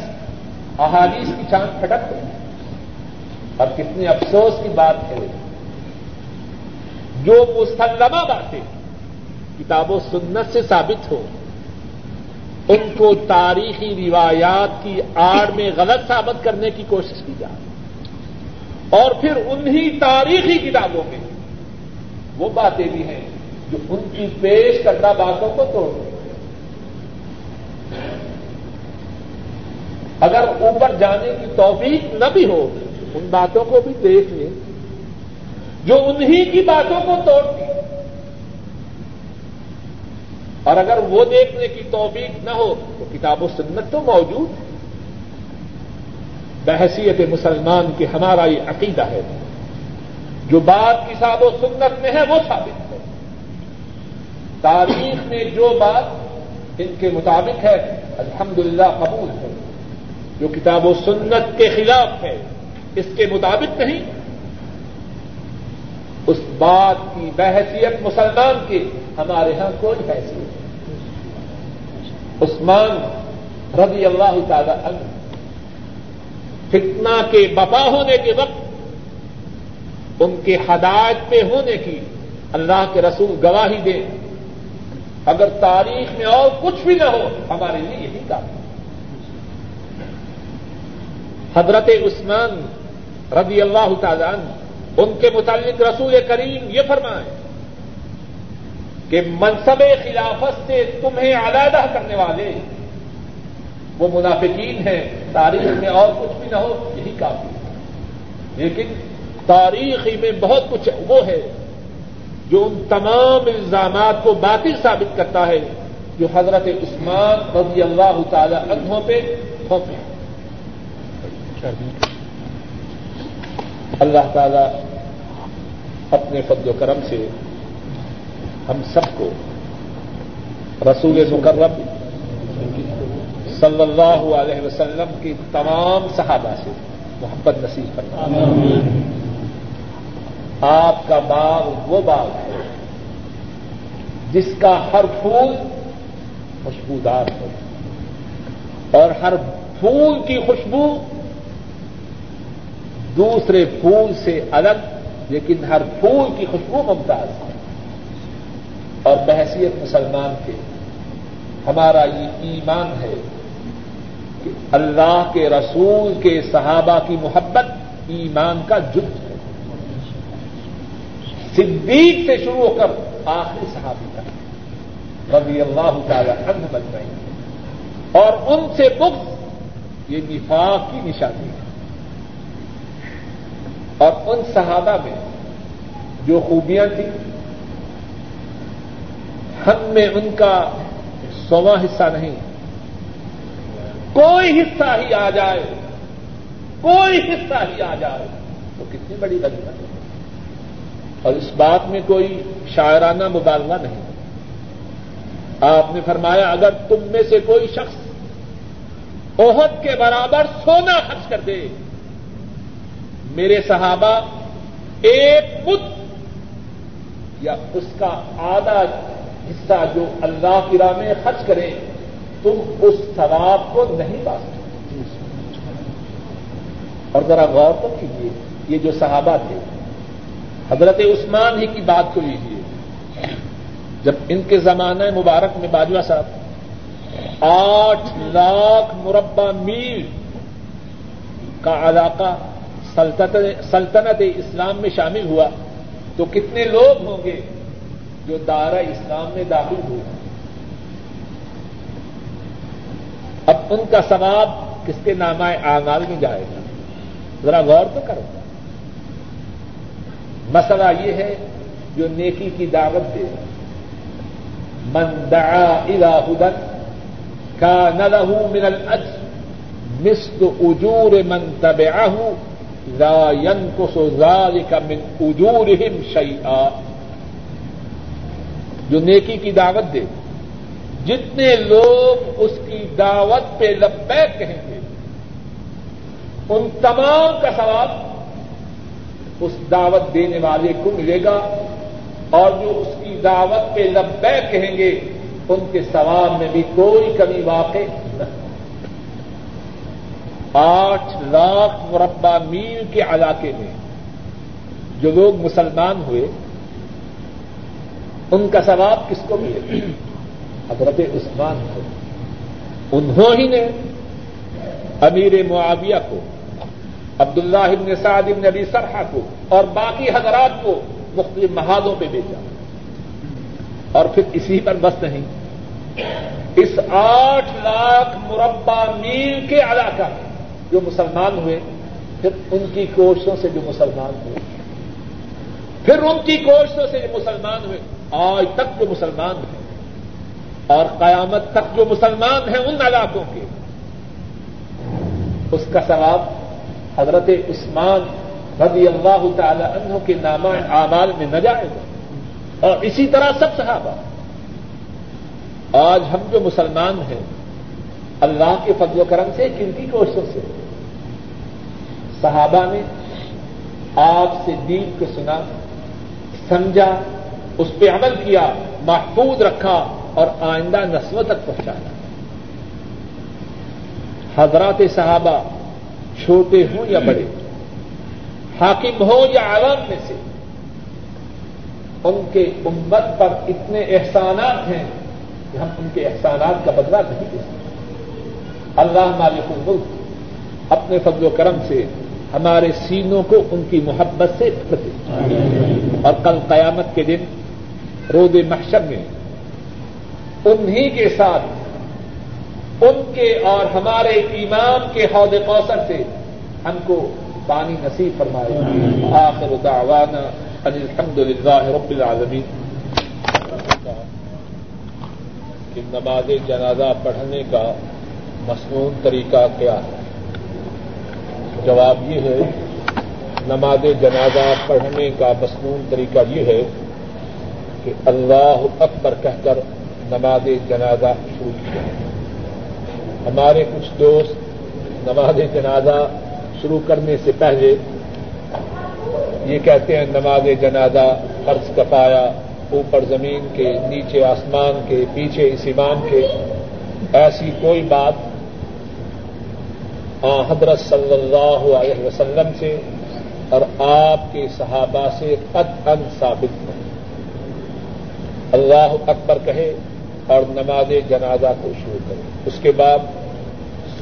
احادیث کی چاند پھٹک ہوئی اور کتنے افسوس کی بات ہے۔ جو مسلمہ باتیں کتاب و سنت سے ثابت ہو ان کو تاریخی روایات کی آڑ میں غلط ثابت کرنے کی کوشش کی جائے۔ اور پھر انہی تاریخی کتابوں میں وہ باتیں بھی ہیں جو ان کی پیش کردہ باتوں کو توڑ دیں۔ اگر اوپر جانے کی توفیق نہ بھی ہو، ان باتوں کو بھی دیکھ لیں۔ جو انہی کی باتوں کو توڑتی اور اگر وہ دیکھنے کی توفیق نہ ہو، تو کتاب و سنت تو موجود بحثیت مسلمان کے ہمارا یہ عقیدہ ہے۔ جو بات کتاب و سنت میں ہے وہ ثابت ہے۔ تاریخ میں جو بات ان کے مطابق ہے، الحمدللہ قبول ہے۔ جو کتاب و سنت کے خلاف ہے، اس کے مطابق نہیں۔ اس بات کی بحثیت مسلمان کی، ہمارے ہاں کوئی حیثیت عثمان رضی اللہ تعالی عنہ، فتنہ کے بپا ہونے کے وقت ان کے ہدایت پہ ہونے کی اللہ کے رسول گواہی دے۔ اگر تاریخ میں اور کچھ بھی نہ ہو، ہمارے لیے یہی کافی حضرت عثمان رضی اللہ تعالی عنہ، ان کے متعلق رسول کریم یہ فرمائیں کہ منصب خلافت سے تمہیں علیحدہ کرنے والے، وہ منافقین ہیں، تاریخ میں اور کچھ بھی نہ ہو، یہی کافی ہے لیکن تاریخی میں بہت کچھ وہ ہے جو ان تمام الزامات کو باطل ثابت کرتا ہے، جو حضرت عثمان رضی اللہ تعالی عنہ پہ تھوپے اللہ تعالی اپنے فضل و کرم سے ہم سب کو رسول مکرم صلی اللہ علیہ وسلم کی تمام صحابہ سے محبت نصیب کرنا آپ کا باغ وہ باغ ہے جس کا ہر پھول خوشبودار ہو اور ہر پھول کی خوشبو دوسرے پھول سے الگ، لیکن ہر پھول کی خوشبو ممتاز ہے۔ اور بحثیت مسلمان کے، ہمارا یہ ایمان ہے کہ اللہ کے رسول کے صحابہ کی محبت ایمان کا جد ہے صدیق سے شروع ہو کر آخری صحابی تک۔ رضی اللہ تعالی عنہ بن رہی اور ان سے بغض، یہ نفاق کی نشانی ہے۔ اور ان صحابہ میں جو خوبیاں تھیں، ہم میں ان کا سواں حصہ نہیں۔ کوئی حصہ ہی آ جائے، کوئی حصہ ہی آ جائے، تو کتنی بڑی غلط ہے اور اس بات میں کوئی شاعرانہ مبالغہ نہیں۔ آپ نے فرمایا، اگر تم میں سے کوئی شخص عہد کے برابر سونا خرچ کر دے، میرے صحابہ ایک مت یا اس کا آدھا حصہ جو اللہ کی راہ میں خرچ کریں تم اس ثواب کو نہیں پا سکتے اور ذرا غور تو کیجیے یہ جو صحابہ تھے حضرت عثمان ہی کی بات کو لیجیے جب ان کے زمانہ مبارک میں باجوہ صاحب آٹھ لاکھ مربع میل کا علاقہ سلطنت اسلام میں شامل ہوا، تو کتنے لوگ ہوں گے جو دارا اسلام میں داخل ہوئے؟ اب ان کا ثواب کس کے نامہ آغال میں جائے گا؟ ذرا غور تو کرو۔ مسئلہ یہ ہے جو نیکی کی دعوت دے۔ من دعا الى ہدن کا نہ من الاجر، مثل اجور من تبعه لا ينقص ذلك من اجورهم شيئا۔ جو نیکی کی دعوت دے۔ جتنے لوگ اس کی دعوت پہ لبیک کہیں گے، ان تمام کا ثواب اس دعوت دینے والے کو ملے گا اور جو اس کی دعوت پہ لبیک کہیں گے، ان کے ثواب میں بھی کوئی کمی واقع آٹھ لاکھ مربع میل کے علاقے میں جو لوگ مسلمان ہوئے، ان کا ثواب کس کو ملے؟ حضرت عثمان کو۔ انہوں ہی نے امیر معاویہ کو عبداللہ ابن سعد ابن ابی سرحا کو اور باقی حضرات کو مختلف محاذوں پہ بیچا اور پھر اسی پر بس نہیں۔ اس آٹھ لاکھ مربع میل کے علاقہ میں جو مسلمان ہوئے، پھر ان کی کوششوں سے جو مسلمان ہوئے۔ پھر ان کی کوششوں سے جو مسلمان ہوئے، آج تک جو مسلمان ہیں۔ اور قیامت تک جو مسلمان ہیں ان علاقوں کے۔ اس کا ثواب حضرت عثمان رضی اللہ تعالی عنہ کے نامہ اعمال میں نہ جائے گا۔ اور اسی طرح سب صحابہ۔ آج ہم جو مسلمان ہیں، اللہ کے فضل و کرم سے، کن کی کوششوں سے؟ صحابہ نے آپ سے دین کو سنا، سمجھا، اس پہ عمل کیا، محفوظ رکھا اور آئندہ نسلوں تک پہنچایا۔ حضرات صحابہ چھوٹے ہوں یا بڑے حاکم ہوں یا عوام میں سے، ان کے امت پر اتنے احسانات ہیں کہ ہم ان کے احسانات کا بدلا نہیں دے سکتے۔ اللہ مالک الملک اپنے فضل و کرم سے ہمارے سینوں کو ان کی محبت سے بھر اور کل قیامت کے دن رود محشر میں انہی کے ساتھ ان کے اور ہمارے امام کے حوض کوثر سے ہم کو پانی نصیب فرمائے۔ آخر دعوانا ان الحمد للہ رب العالمین۔ کہ نماز جنازہ پڑھنے کا مصنون طریقہ کیا ہے؟ جواب یہ ہے نماز جنازہ پڑھنے کا مصنون طریقہ یہ ہے کہ اللہ اکبر کہہ کر نماز جنازہ شروع کیا۔ ہمارے کچھ دوست نماز جنازہ شروع کرنے سے پہلے یہ کہتے ہیں نماز جنازہ فرض کپایا اوپر زمین کے، نیچے آسمان کے، پیچھے اس امام کے۔ ایسی کوئی بات حضرت صلی اللہ علیہ وسلم سے اور آپ کے صحابہ سے قد ان ثابت ہے اللہ اکبر کہے اور نماز جنازہ کو شروع کرے اس کے بعد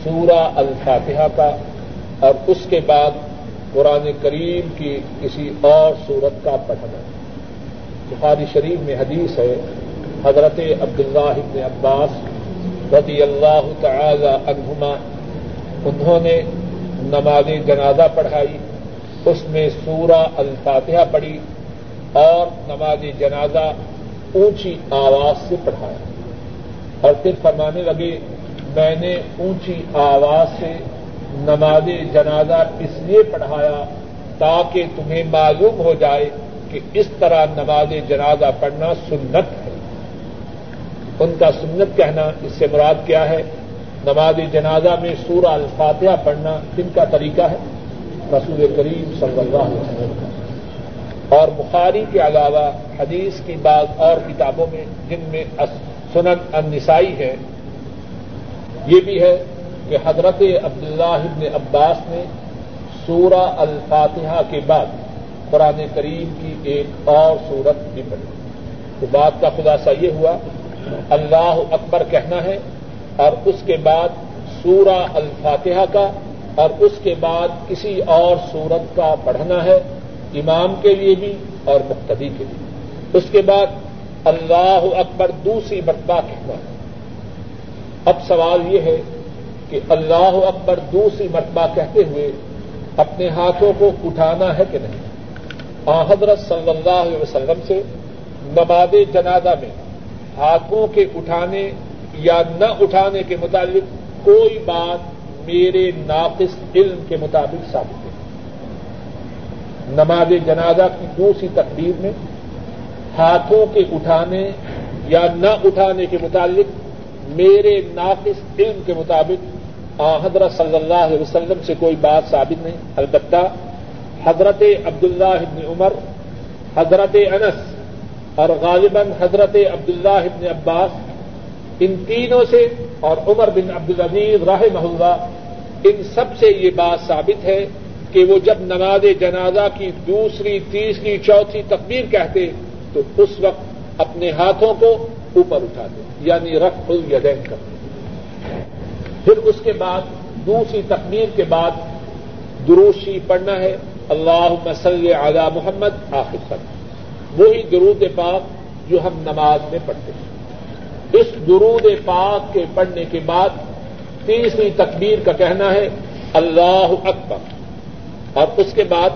سورہ الفاتحہ کا اور اس کے بعد قرآن کریم کی کسی اور صورت کا پڑھنا بخاری شریف میں حدیث ہے، حضرت عبداللہ ابن عباس رضی اللہ تعالی عنہما، انہوں نے نماز جنازہ پڑھائی، اس میں سورہ الفاتحہ پڑھی اور نماز جنازہ اونچی آواز سے پڑھایا۔ اور پھر فرمانے لگے، میں نے اونچی آواز سے نماز جنازہ اس لیے پڑھایا تاکہ تمہیں معلوم ہو جائے کہ اس طرح نماز جنازہ پڑھنا سنت ہے۔ ان کا سنت کہنا اس سے مراد کیا ہے؟ نماز جنازہ میں سورہ الفاتحہ پڑھنا کن کا طریقہ ہے؟ رسول کریم صلی اللہ علیہ وسلم۔ اور بخاری کے علاوہ حدیث کی بعض اور کتابوں میں جن میں سنن النسائی ہے، یہ بھی ہے کہ حضرت عبداللہ ابن عباس نے سورہ الفاتحہ کے بعد قرآن کریم کی ایک اور صورت بھی پڑھی۔ تو بات کا خلاصہ یہ ہوا، اللہ اکبر کہنا ہے اور اس کے بعد سورہ الفاتحہ کا اور اس کے بعد کسی اور سورت کا پڑھنا ہے، امام کے لیے بھی اور مقتدی کے لیے۔ اس کے بعد اللہ اکبر دوسری مرتبہ کہنا ہے۔ اب سوال یہ ہے کہ اللہ اکبر دوسری مرتبہ کہتے ہوئے اپنے ہاتھوں کو اٹھانا ہے کہ نہیں؟ آ حضرت صلی اللہ علیہ وسلم سے نماز جنازہ میں ہاتھوں کے اٹھانے یا نہ اٹھانے کے متعلق کوئی بات میرے ناقص علم کے مطابق ثابت ہے۔ نماز جنازہ کی دوسری تقدیر میں ہاتھوں کے اٹھانے یا نہ اٹھانے کے متعلق میرے ناقص علم کے مطابق حضرت صلی اللہ علیہ وسلم سے کوئی بات ثابت نہیں۔ البتہ حضرت عبداللہ ابن عمر، حضرت انس اور غالباً حضرت عبداللہ ابن عباس، ان تینوں سے اور عمر بن عبد العزیز راہ محلہ ان سب سے یہ بات ثابت ہے کہ وہ جب نماز جنازہ کی دوسری، تیسری، چوتھی تقبیر کہتے تو اس وقت اپنے ہاتھوں کو اوپر اٹھاتے یعنی رف الدین کرتے پھر اس کے بعد، دوسری تقبیر کے بعد دروشی پڑھنا ہے اللہ مسل اعلی محمد آخر تک وہی درود پاک جو ہم نماز میں پڑھتے ہیں۔ اس درود پاک کے پڑھنے کے بعد تیسری تکبیر کا کہنا ہے، اللہ اکبر۔ اور اس کے بعد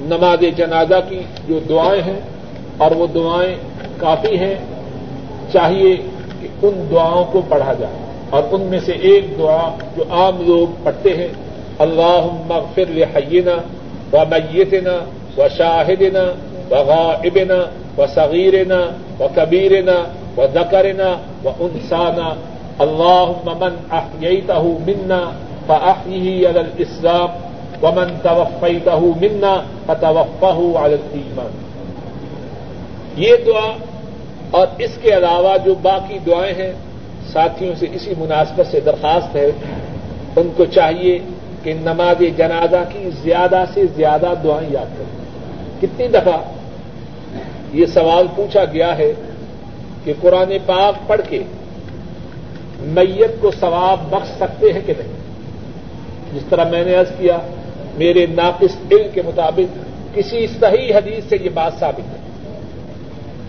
نماز جنازہ کی جو دعائیں ہیں اور وہ دعائیں کافی ہیں، چاہیے کہ ان دعاؤں کو پڑھا جائے۔ اور ان میں سے ایک دعا جو عام لوگ پڑھتے ہیں اللہ مغفر لحینا و میتنا و شاہدنا و غائبنا و صغیرنا و کبیرنا و ذکرنا و انسانا۔ اللہ ممن احییتہ منا فاحیہ علی الاسلام، ومن توفیتہ منا فتوفہ علی الایمان۔ یہ دعا اور اس کے علاوہ جو باقی دعائیں ہیں، ساتھیوں سے اسی مناسبت سے درخواست ہے، ان کو چاہیے کہ نماز جنازہ کی زیادہ سے زیادہ دعائیں یاد کریں۔ کتنی دفعہ یہ سوال پوچھا گیا ہے کہ قرآن پاک پڑھ کے میت کو ثواب بخش سکتے ہیں کہ نہیں؟ جس طرح میں نے عرض کیا، میرے ناقص علم کے مطابق کسی صحیح حدیث سے یہ بات ثابت ہے۔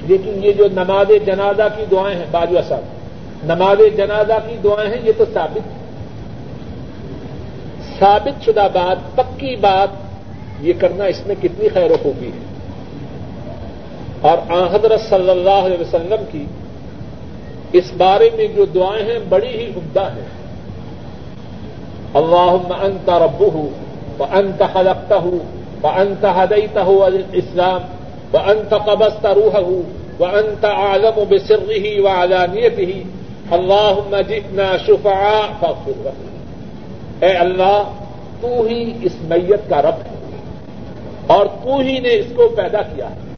لیکن یہ جو نماز جنازہ کی دعائیں ہیں باجوا صاحب، نماز جنازہ کی دعائیں ہیں، یہ تو ثابت ثابت شدہ بات، پکی بات، یہ کرنا اس میں کتنی خیر و خوبی ہے۔ اور آ حضرت صلی اللہ علیہ وسلم کی اس بارے میں جو دعائیں ہیں، بڑی ہی عمدہ ہیں۔ اللہ انت ربو و انت خلقتا ہوں انت ہدیتا ہو اسلام وہ انت قبست روح ہوں وہ انت عالم و بسری و علانیت ہی اللہ جتنا شفا اے اللہ، تو ہی اس میت کا رب ہے اور تو ہی نے اس کو پیدا کیا ہے۔